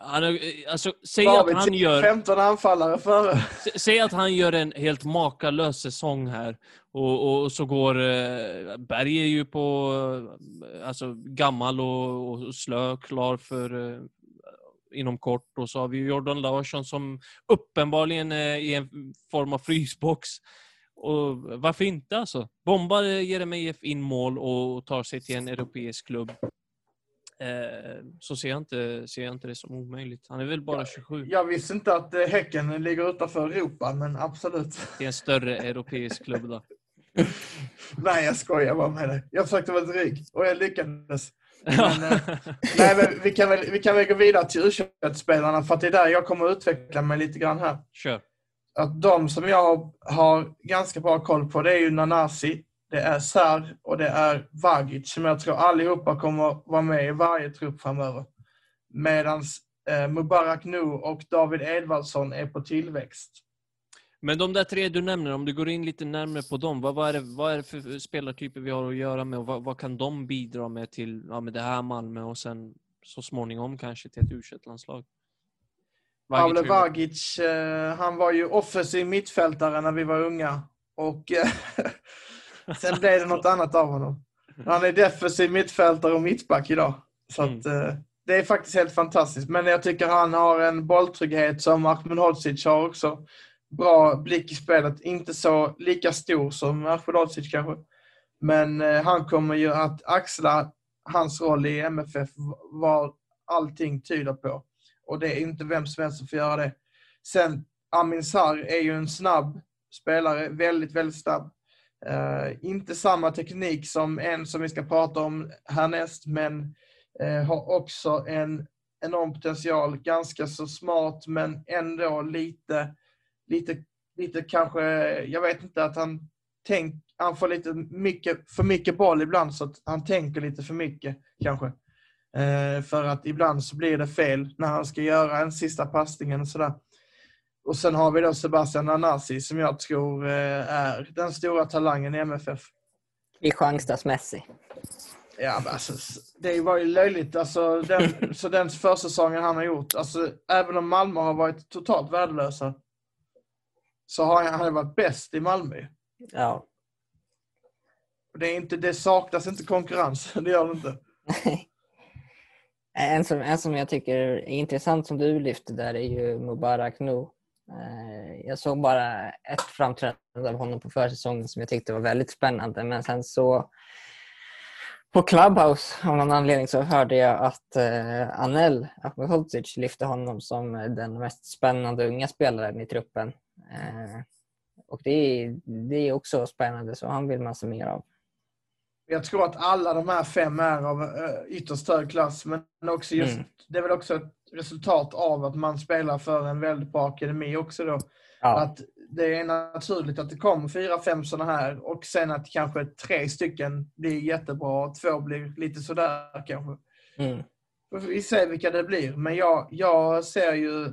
han, alltså, säg, Var att han gör, 15 anfallare före. sä- säg att han gör en helt makalös säsong här och, och så går... Eh, Berg är ju på... Eh, alltså gammal och, och slö, klar för... Eh, inom kort. Och så har vi Jordan Larsson som uppenbarligen är i en form av frysbox. Och varför inte alltså? Bombar Jeremejeff in mål och tar sig till en europeisk klubb. Eh, så ser jag, inte, ser jag inte det som omöjligt. Han är väl bara 27. Jag visste inte att eh, Häcken ligger utanför Europa, men absolut. *laughs* Det är en större europeisk klubb då. *laughs* Nej, jag skojar bara med dig. Jag försökte vara dryg och jag lyckades. *laughs* Men, eh, nej, men vi, kan väl, vi kan väl gå vidare till u spelarna för att det är där jag kommer att utveckla mig lite grann här. Kör. Att de som jag har, har ganska bra koll på, det är ju Nanasi, det är Sar och det är Vagic som jag tror allihopa kommer att vara med i varje trupp framöver. Medan eh, Mubarak Nu och David Edvardsson är på tillväxt. Men de där tre du nämner, om du går in lite närmare på dem, vad, vad, är, det, vad är det för spelartyper vi har att göra med och vad, vad kan de bidra med till ja, med det här Malmö och sen så småningom kanske till ett u landslag Pavle Vagic, eh, han var ju offensiv mittfältare när vi var unga. Och eh, *laughs* sen blev det något annat av honom. Han är defensiv mittfältare och mittback idag. Så att, eh, det är faktiskt helt fantastiskt. Men jag tycker han har en bolltrygghet som Ahmedhodzic har också. Bra blick i spelet. Inte så lika stor som Ahmedhodzic kanske. Men eh, han kommer ju att axla hans roll i MFF vad allting tyder på. Och det är inte vem som helst som får göra det. Sen, Amin Sarr är ju en snabb spelare, väldigt, väldigt snabb. Eh, inte samma teknik som en som vi ska prata om härnäst, men eh, har också en enorm potential. Ganska så smart, men ändå lite, lite, lite kanske, jag vet inte, att han tänk, han får lite mycket, för mycket boll ibland, så att han tänker lite för mycket kanske. Eh, för att ibland så blir det fel när han ska göra en sista passningen och sådär. Och sen har vi då Sebastian Nanasi som jag tror eh, är den stora talangen i MFF. Kristianstads Messi. Ja, men alltså, det var ju löjligt. Alltså, den, så den försäsongen han har gjort. Alltså, även om Malmö har varit totalt värdelösa så har han, han varit bäst i Malmö. Ja. Det, är inte, det saknas inte konkurrens. *laughs* Det gör det inte. En som, en som jag tycker är intressant som du lyfte där är ju Mubarak Nu. Eh, Jag såg bara ett framträdande av honom på försäsongen som jag tyckte var väldigt spännande men sen så på Clubhouse av någon anledning så hörde jag att eh, Anel Ahmedhodzic lyfte honom som den mest spännande unga spelaren i truppen. Eh, och det är, det är också spännande så han vill man se mer av. Jag tror att alla de här fem är av eh, ytterst hög klass, men också just, Mm. det är väl också ett resultat av att man spelar för en väldigt bra akademi också då. Ja, Att det är naturligt att det kommer fyra, fem sådana här och sen att kanske tre stycken blir jättebra och två blir lite sådär kanske. mm. Då får vi se vilka det blir. Men jag, jag ser ju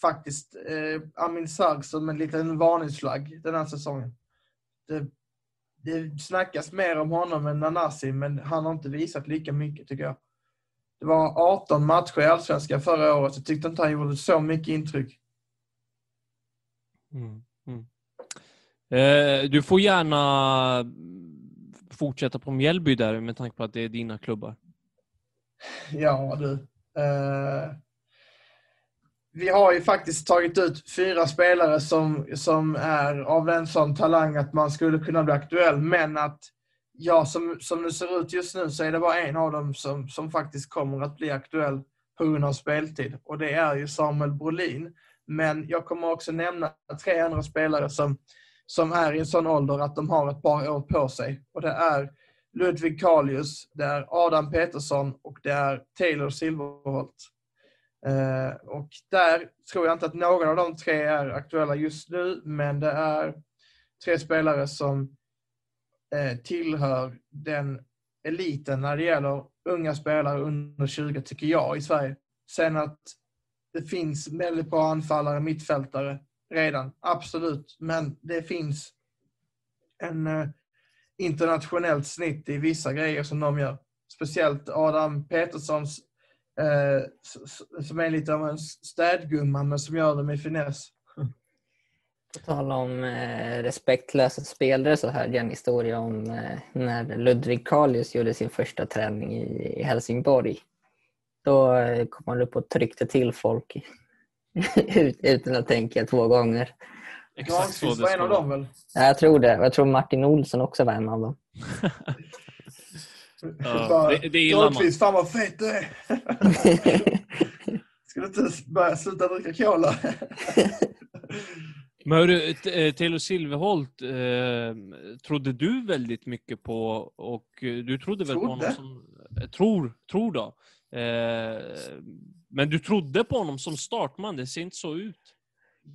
faktiskt eh, Amin Sarg som en liten varningsflagg den här säsongen. Det, det snackas mer om honom än Nanasi, men han har inte visat lika mycket tycker jag. Det var 18 matcher i Allsvenskan förra året. Jag tyckte inte han gjorde så mycket intryck. Mm. Mm. Eh, du får gärna fortsätta på Mjällby där med tanke på att det är dina klubbar. Ja du. Eh, vi har ju faktiskt tagit ut fyra spelare som, som är av en sån talang att man skulle kunna bli aktuell. Men att ja, som, som det ser ut just nu så är det bara en av dem som, som faktiskt kommer att bli aktuell på grund av speltid. Och det är ju Samuel Brolin. Men jag kommer också nämna tre andra spelare som, som är i en sån ålder att de har ett par år på sig. Och det är Ludvig Kalius, det är Adam Petersson och det är Taylor Silverholt. Eh, och där tror jag inte att någon av de tre är aktuella just nu, men det är tre spelare som eh, tillhör den eliten när det gäller unga spelare under 20, tycker jag, i Sverige. Sen att det finns väldigt bra anfallare, mittfältare redan, absolut. Men det finns en eh, internationellt snitt i vissa grejer som de gör. Speciellt Adam Peterssons, som är lite av en städgumma, men som gör det med finess. På tal om eh, respektlösa spelare så hörde jag en historia om eh, när Ludvig Kalius gjorde sin första träning i, i Helsingborg. Då eh, kom han upp och tryckte till folk *laughs* utan att tänka två gånger. Exakt så det var en av dem väl? Ja, Jag tror det. Jag tror Martin Olsson också var en av dem. *laughs* Ja, det- det gillar man. Fan vad fet du är! *laughs* Ska du inte börja sluta dricka cola? *laughs* Men hörru, eh, Taylor Silverholt eh, trodde du väldigt mycket på och eh, du trodde väl på Trodde? honom som... Eh, tror, tror då. Eh, men du trodde på honom som startman, det ser inte så ut.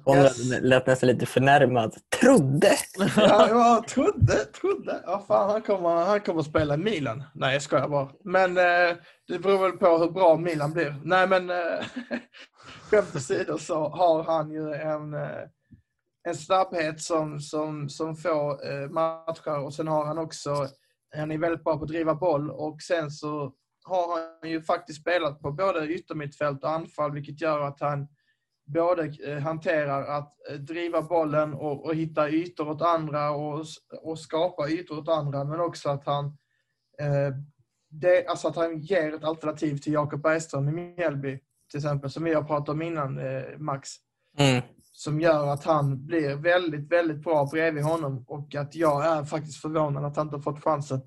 Hon Yes. lät nästan lite förnärmad. Trodde! Ja, jag trodde, trodde. Ja, fan, han kommer, han kommer att spela Milan. Nej, jag skojar bara. Men eh, det beror väl på hur bra Milan blir. Nej, men eh, *laughs* skämt åsido så har han ju en, eh, en snabbhet som, som, som får eh, matcher och sen har han också, han är väldigt bra på att driva boll och sen så har han ju faktiskt spelat på både yttermittfält och anfall vilket gör att han både eh, hanterar att eh, driva bollen och, och hitta ytor åt andra och, och skapa ytor åt andra, men också att han, eh, det, alltså att han ger ett alternativ till Jakob Bergström i Mjällby, till exempel, som vi har pratat om innan, eh, Max, Mm. som gör att han blir väldigt, väldigt bra bredvid honom och att jag är faktiskt förvånad att han inte har fått chansen.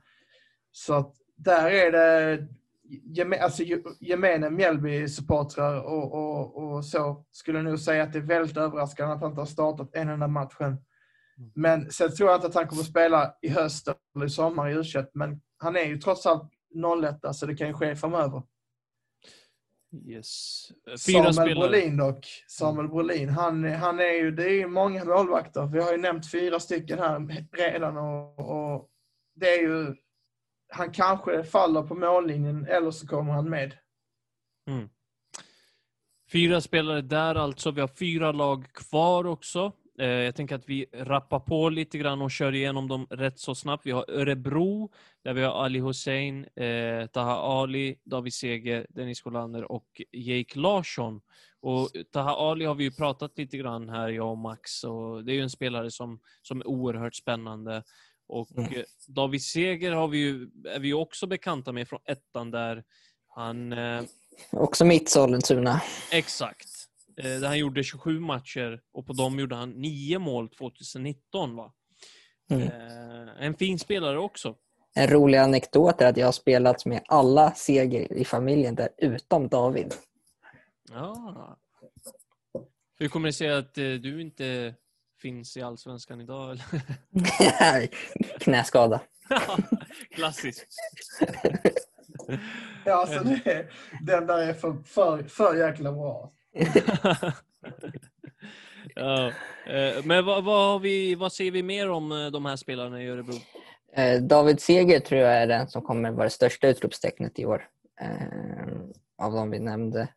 Så att där är det geme- alltså, ge- gemene Mjällby-supportrar och, och, och så skulle nog säga att det är väldigt överraskande att han inte har startat en enda matchen. Men sen tror jag inte att han kommer att spela i höst eller i sommar i u men han är ju trots allt 01 så det kan ju ske framöver. Yes. Fyra Samuel spelare. Brolin dock. Samuel Brolin, han, han är ju, det är ju många målvakter. Vi har ju nämnt fyra stycken här redan och, och det är ju, han kanske faller på mållinjen eller så kommer han med. Mm. Fyra spelare där alltså. Vi har fyra lag kvar också. Eh, jag tänker att vi rappar på lite grann och kör igenom dem rätt så snabbt. Vi har Örebro, där vi har Ali Hussein, eh, Taha Ali, David Seger, Dennis Kolander och Jake Larsson. Och Taha Ali har vi ju pratat lite grann här, jag och Max. Och det är ju en spelare som, som är oerhört spännande. Och Mm. eh, David Seger har vi ju, är vi ju också bekanta med från ettan där. Han... Eh, Också mitt Sollentuna. Exakt. Eh, Där han gjorde 27 matcher och på dem gjorde han 9 mål 2019. Va? Mm. Eh, En fin spelare också. En rolig anekdot är att jag har spelat med alla Seger i familjen där utom David. Ja. Hur kommer det sig att eh, du inte finns i Allsvenskan idag? eller? *laughs* Knäskada. *laughs* Klassiskt. Ja, alltså det, den där är för, för, för jäkla bra. *laughs* ja. eh, Men vad, vad, har vi, vad ser vi mer om eh, de här spelarna i Örebro? Eh, David Seger tror jag är den som kommer vara det största utropstecknet i år. Av de vi nämnde.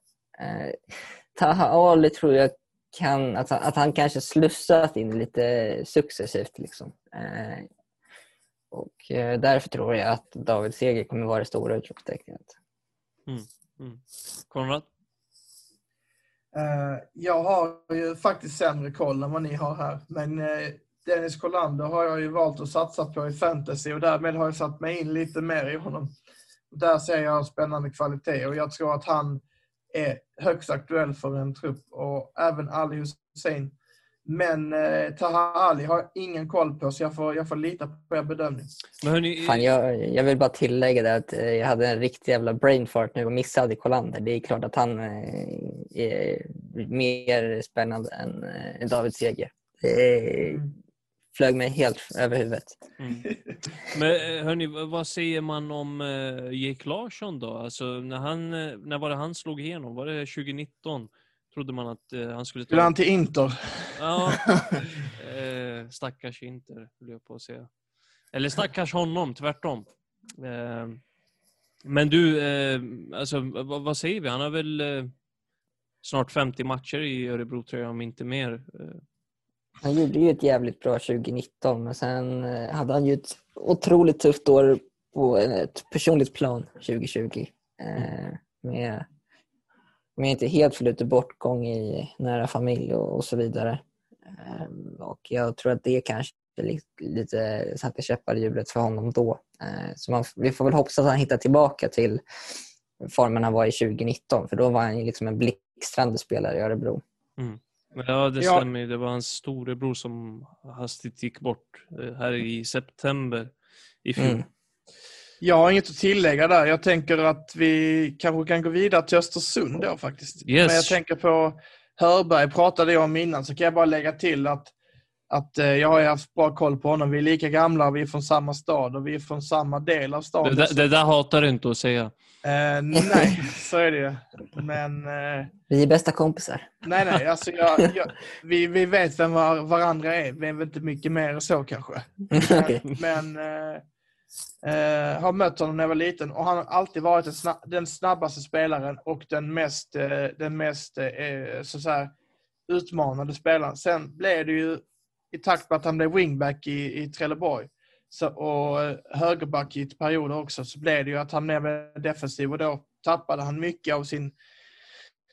Taha Ali tror jag kan, att, han, att han kanske slussat in lite successivt. Liksom. Eh, och eh, därför tror jag att David Seger kommer vara det stora utropstecknet. Konrad? Eh, jag har ju faktiskt sämre koll än vad ni har här. Men eh, Dennis Kolander har jag ju valt att satsa på i fantasy och därmed har jag satt mig in lite mer i honom. Och där ser jag spännande kvalitet och jag tror att han är högst aktuell för en trupp och även Ali Hussein Men eh, Taha Ali har ingen koll på, så jag får, jag får lita på er bedömning. Men hörni, Fan, jag, jag vill bara tillägga det att eh, jag hade en riktig jävla brain fart nu och missade Kolander. Det är klart att han eh, är mer spännande än eh, David Seger. Det flög mig helt över huvudet. Mm. Men eh, hörni, vad säger man om eh, Jake Larsson då? Alltså, när, han, eh, när var det han slog igenom? Var det 2019? Trodde man att han skulle. Skulle han till Inter? Ja, *laughs* eh, stackars Inter, vill jag på att säga. Eller stackars honom, tvärtom. Eh, men du, eh, alltså, vad, vad säger vi? Han har väl eh, snart 50 matcher i Örebro, tror jag, om inte mer. Han gjorde ju ett jävligt bra 2019 men sen eh, hade han ju ett otroligt tufft år på ett personligt plan 2020. Eh, med, med inte helt förluten bortgång i nära familj och, och så vidare. Eh, och jag tror att det kanske lite satte käppar i hjulet för honom då. Eh, så man, vi får väl hoppas att han hittar tillbaka till formen han var i 2019 för då var han ju liksom en blixtrande spelare i Örebro. Mm. Ja, det Ja. stämmer. Det var hans storebror som hastigt gick bort eh, här i september i fjol. Mm. Jag har inget att tillägga där. Jag tänker att vi kanske kan gå vidare till Östersund då faktiskt. Yes. Men jag tänker på Hörberg pratade jag om innan så kan jag bara lägga till att, att eh, jag har haft bra koll på honom. Vi är lika gamla, vi är från samma stad och vi är från samma del av Det, staden. där- det där hatar du inte att säga. Eh, nej, *laughs* så är det ju. Men eh, Vi är bästa kompisar. nej, nej. Alltså jag, *laughs* jag, vi, vi vet vem var, varandra är. Vi är väl inte mycket mer än så kanske. *laughs* Okej. Men eh, eh, har mött honom när jag var liten och han har alltid varit den, sna- den snabbaste spelaren och den mest, eh, den mest eh, så att säga, utmanande spelaren. Sen blev det ju i takt med att han blev wingback i, i Trelleborg så, och högerback i ett perioder också så blev det ju att han blev defensiv och då tappade han mycket av sin,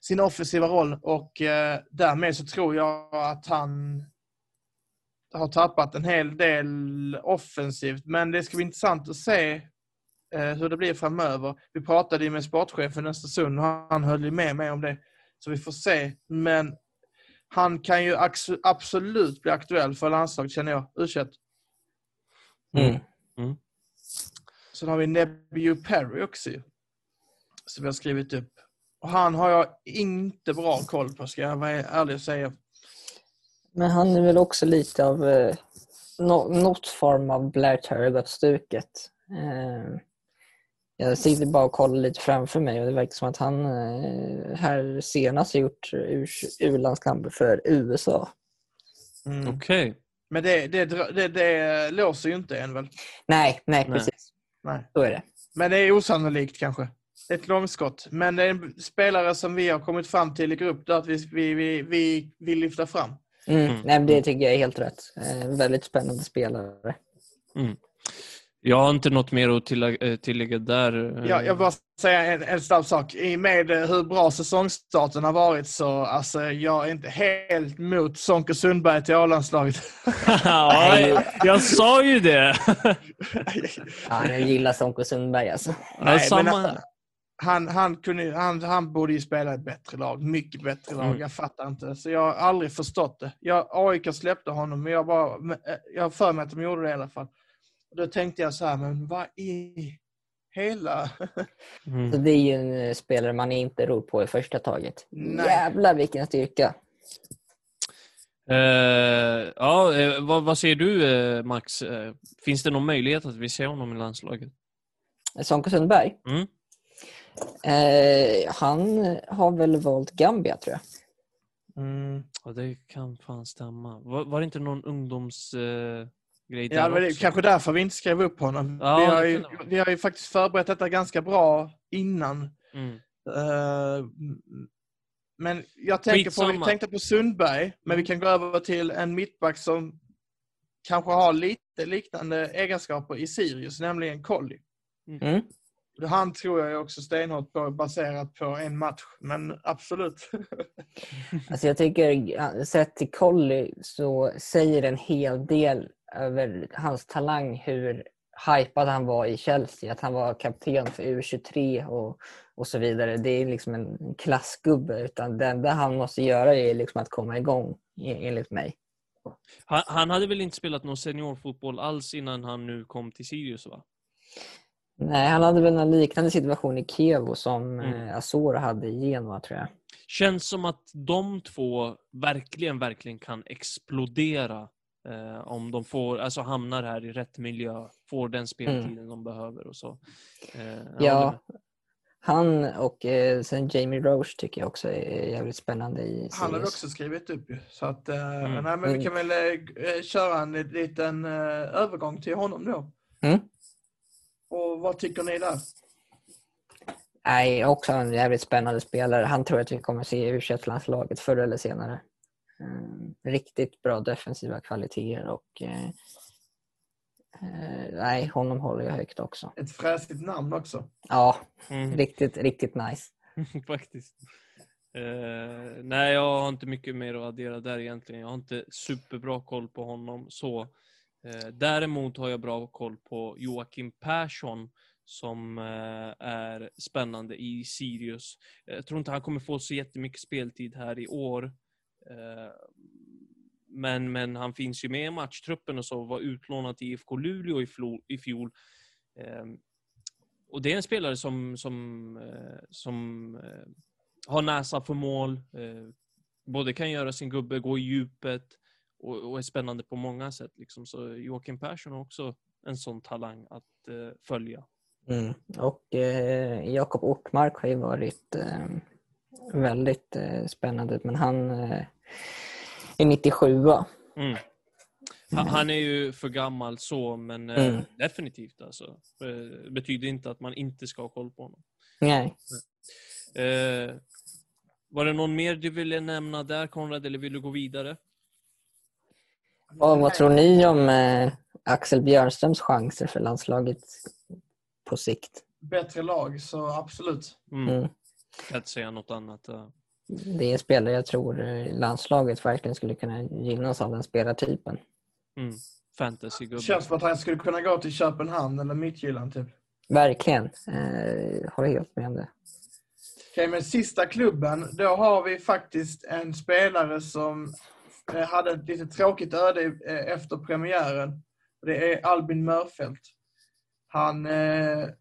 sin offensiva roll och eh, därmed så tror jag att han har tappat en hel del offensivt. Men det ska bli intressant att se eh, hur det blir framöver. Vi pratade ju med sportchefen i Östersund och han höll ju med mig om det. Så vi får se. Men han kan ju absolut bli aktuell för landslaget känner jag. u Mm. Sen har vi Nebby Perry också Som vi har skrivit upp. Och han har jag inte bra koll på ska jag vara ärlig och säga. Men han är väl också lite av eh, nå- något form av Blair Turgott-stuket. Eh, jag sitter bara och kollar lite framför mig och det verkar som att han eh, här senast har gjort ur- U-landskamper för USA. Mm. Okej. Men det, det, det, det låser ju inte än väl? Nej, nej, Nej. precis. Nej. Så är det. Men det är osannolikt kanske. Ett långskott. Men det är en spelare som vi har kommit fram till i grupp där att vi, vi, vi, vi vill lyfta fram. Mm. Mm. Nej, men det tycker jag är helt rätt. Eh, väldigt spännande spelare. Jag har inte något mer att tillägga, eh, tillägga där. eh. Jag, bara säga en, en snabb sak. I och med eh, hur bra säsongstarten har varit så alltså, jag är inte helt mot Sonke Sundberg till A-landslaget. *laughs* *laughs* ja, jag, jag sa ju det! *laughs* Ja, jag gillar Sonko Sundberg alltså. Ja, men samma... han- han, han, kunde, han, han borde ju spela ett bättre lag. Mycket bättre lag. Mm. Jag fattar inte. Så jag har aldrig förstått det. Jag, AIK släppte honom, men jag, bara, men, jag har för mig att de gjorde det i alla fall. Och då tänkte jag så här, men vad i hela... Mm. Så det är ju en eh, spelare man inte ror på i första taget. Nej. Jävlar vilken styrka. Eh, ja, eh, vad, vad säger du Max? Finns det någon möjlighet att vi ser honom i landslaget? Sonko Sundberg? Mm. Eh, han har väl valt Gambia tror jag. Mm. Ja, det kan fan stämma. Var, var det inte någon ungdomsgrej eh, grej Ja, det är också? kanske därför vi inte skrev upp honom. Ja, vi, har ju, vi har ju faktiskt förberett detta ganska bra innan. Mm. Eh, men jag tänker på, vi tänkte på Sundberg, men vi Mm. kan gå över till en mittback som kanske har lite liknande egenskaper i Sirius, nämligen Colli. Mm. Han tror jag också stenhårt på baserat på en match, men absolut. Alltså jag tycker, sett till Colly så säger en hel del över hans talang hur hypad han var i Chelsea. Att han var kapten för U23 och, och så vidare. Det är liksom en klassgubbe. Utan det enda han måste göra är liksom att komma igång, e- enligt mig. Han, han hade väl inte spelat någon seniorfotboll alls innan han nu kom till Sirius va? Nej, han hade väl en liknande situation i Kiev som Mm. eh, Azor hade i Genoa, tror jag. Känns som att de två verkligen, verkligen kan explodera eh, om de får, alltså hamnar här i rätt miljö, får den speltiden de behöver och så. Eh, jag Ja, han och eh, sen Jamie Roche tycker jag också är jävligt spännande i Han har också skrivit upp ju. Så att, eh, Mm. nej, men vi Mm. kan väl eh, köra en liten eh, övergång till honom då. Mm. Och vad tycker ni där? Nej, också en jävligt spännande spelare. Han tror att vi kommer se i u förr eller senare. Eh, riktigt bra defensiva kvaliteter och eh, eh, nej, honom håller jag högt också. Ett fräsigt namn också. Ja, Mm. riktigt, riktigt nice. *laughs* Faktiskt. Eh, nej, jag har inte mycket mer att addera där egentligen. Jag har inte superbra koll på honom. så. Eh, däremot har jag bra koll på Joakim Persson som är spännande i Sirius. Jag tror inte han kommer få så jättemycket speltid här i år. Eh, men, men han finns ju med i matchtruppen och så var utlånad till IFK Luleå i, flo, i fjol. Ehm, och det är en spelare som, som, eh, som eh, har näsa för mål, både kan göra sin gubbe, gå i djupet och, och är spännande på många sätt. Liksom. Så Joakim Persson har också en sån talang att följa. Mm. Och eh, Jakob Ortmark har ju varit eh, väldigt eh, spännande, men han är 97 va? Mm. Han, han är ju för gammal så, men eh, Mm. definitivt alltså. Eh, betyder inte att man inte ska ha koll på honom. Nej. Eh, var det någon mer du ville nämna där Konrad, eller vill du gå vidare? Och vad tror ni om eh, Axel Björnströms chanser för landslaget på sikt? Bättre lag, så absolut. Mm. Mm. Jag kan inte säga något annat. eh. Det är en spelare jag tror eh, landslaget verkligen skulle kunna gynnas av den spelartypen. Mm. Fantasy-gubbe. Känns som att han skulle kunna gå till Köpenhamn eller Midtjylland typ. Verkligen. Eh, håller helt med om det. Okej, men sista klubben. Då har vi faktiskt en spelare som eh, hade ett lite tråkigt öde eh, efter premiären. Det är Albin Mörfelt. Han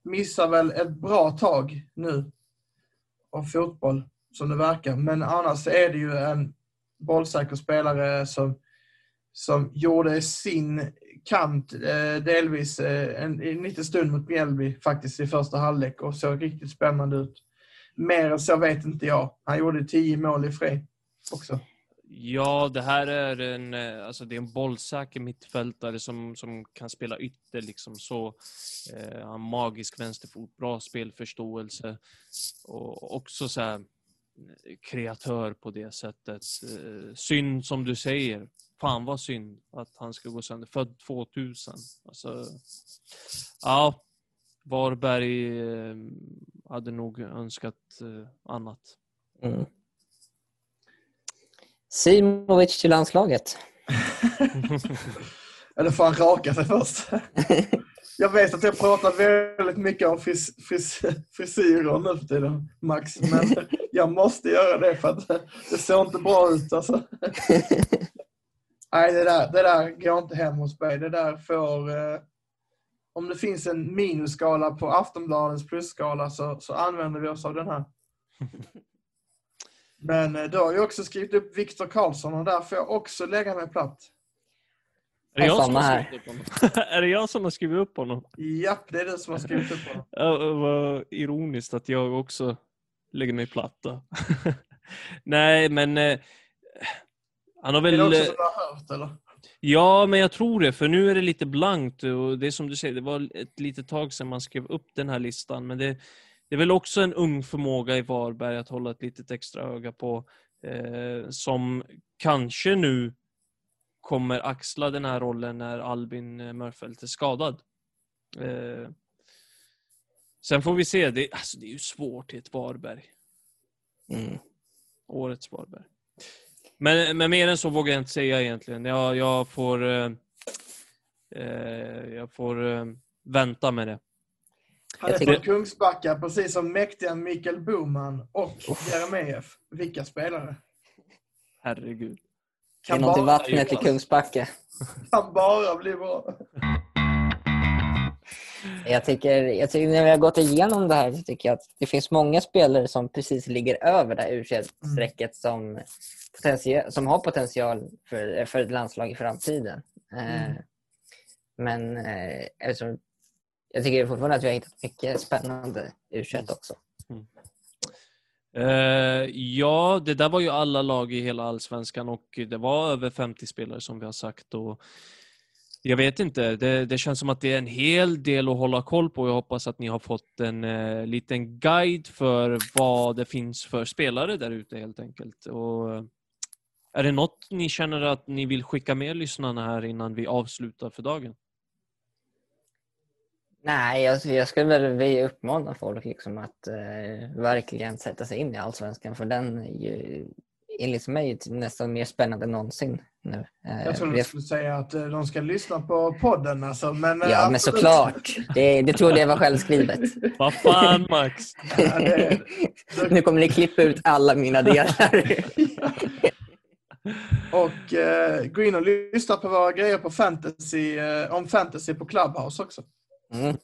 missar väl ett bra tag nu av fotboll, som det verkar. Men annars är det ju en bollsäker spelare som, som gjorde sin kant eh, delvis eh, en, en liten stund mot Mjällby faktiskt i första halvlek och såg riktigt spännande ut. Mer än så vet inte jag. Han gjorde tio mål i fri också. Ja, det här är en, eh, alltså det är en bollsäker mittfältare som, som kan spela ytter. Liksom så. Eh, han har magisk vänsterfot, bra spelförståelse och också så här, kreatör på det sättet. Eh, synd som du säger. Fan vad synd att han ska gå sönder. Född 2000. Alltså, ja, Varberg eh, hade nog önskat eh, annat. Mm. Simovic till landslaget. *laughs* Eller får han raka sig först? *laughs* Jag vet att jag pratar väldigt mycket om fris, fris, frisyrer nu för tiden, Max. Men *laughs* jag måste göra det för att det ser inte bra ut. Alltså. *laughs* Nej, det där, det där går inte hem hos mig. Det där får... Eh, om det finns en minusskala på Aftonbladets plusskala så, så använder vi oss av den här. *laughs* Men eh, då har jag också skrivit upp Viktor Karlsson och där får jag också lägga mig platt. Är det, Ja, jag som har *laughs* är det jag som har skrivit upp honom? Japp, det är du som har skrivit upp honom. Ja, Vad ironiskt att jag också lägger mig platta. *laughs* Nej, men eh, han har Är det väl... också eh, som du har hört eller? Ja, men jag tror det, för nu är det lite blankt och det är som du säger, det var ett litet tag sedan man skrev upp den här listan, men det, det är väl också en ung förmåga i Varberg att hålla ett litet extra öga på, eh, som kanske nu kommer axla den här rollen när Albin eh, Mörfelt är skadad. Eh, sen får vi se, det, alltså, det är ju svårt i ett Varberg, Mm. årets Varberg. Men, men mer än så vågar jag inte säga egentligen. Jag, jag får, eh, eh, jag får eh, vänta med det. Han är från Kungsbacka, precis som mäktiga Mikael Boman och Jeremejeff. Vilka spelare. Herregud. Det är Kan något i bara, vattnet i Kungsbacka. kan bara bli bra. Jag tycker, jag tycker när vi har gått igenom det här så tycker jag att det finns många spelare som precis ligger över det här U21-strecket som, potential, som har potential för, för ett landslag i framtiden. Eh, men eh, eftersom, jag tycker fortfarande att vi har hittat mycket spännande U21 också. Eh, ja, det där var ju alla lag i hela allsvenskan och det var över 50 spelare som vi har sagt. Och jag vet inte, det, det känns som att det är en hel del att hålla koll på. Jag hoppas att ni har fått en eh, liten guide för vad det finns för spelare där ute helt enkelt. Och, eh, är det något ni känner att ni vill skicka med lyssnarna här innan vi avslutar för dagen? Nej, jag, jag skulle väl vilja uppmana folk liksom att eh, verkligen sätta sig in i allsvenskan för den är ju enligt mig nästan mer spännande än någonsin nu. Eh, Jag trodde du skulle säga att eh, de ska lyssna på podden. Alltså, men, eh, Ja, men absolut. såklart. Det, det trodde jag var självskrivet. *laughs* Vad fan Max! Ja, det- *laughs* Nu kommer ni klippa ut alla mina delar. *laughs* Och eh, gå in och lyssna på våra grejer på fantasy, eh, om fantasy på Clubhouse också. Mm.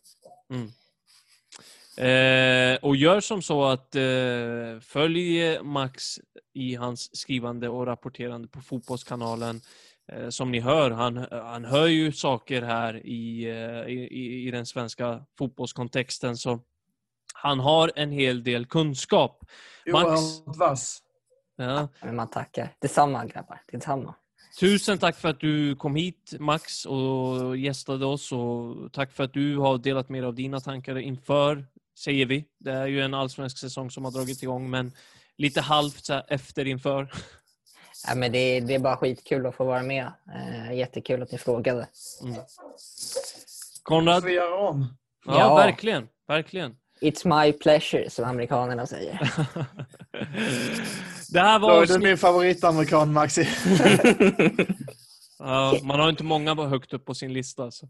Eh, och gör som så att eh, följ Max i hans skrivande och rapporterande på Fotbollskanalen. Eh, som ni hör, han, han hör ju saker här i, eh, i, i den svenska fotbollskontexten. Så han har en hel del kunskap. Max. Oerhört vass. Ja. Men man tackar. Detsamma grabbar. Detsamma. Tusen tack för att du kom hit Max och gästade oss och tack för att du har delat med dig av dina tankar inför, säger vi. Det är ju en allsvensk säsong som har dragit igång men lite halvt efter inför. Ja, men det, det är bara skitkul att få vara med. Eh, jättekul att ni frågade. Mm. Konrad? vi gör om. Ja, Ja. verkligen. Verkligen. It's my pleasure, som amerikanerna säger. *laughs* Det här Då var är du min favoritamerikan, Maxi. *laughs* Ja, man har inte många högt upp på sin lista. Så.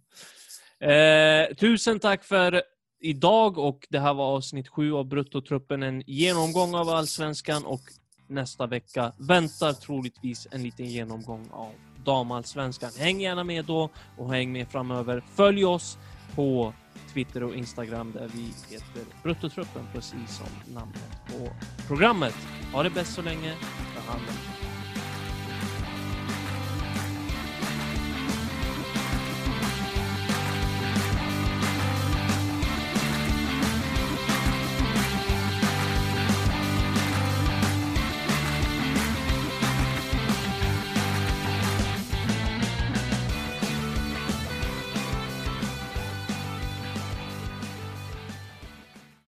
Eh, tusen tack för idag och det här var avsnitt sju av Bruttotruppen. En genomgång av Allsvenskan och nästa vecka väntar troligtvis en liten genomgång av Damallsvenskan. Häng gärna med då och häng med framöver. Följ oss på Twitter och Instagram där vi heter Bruttotruppen precis som namnet på programmet. Ha det bäst så länge. Ta hand om er.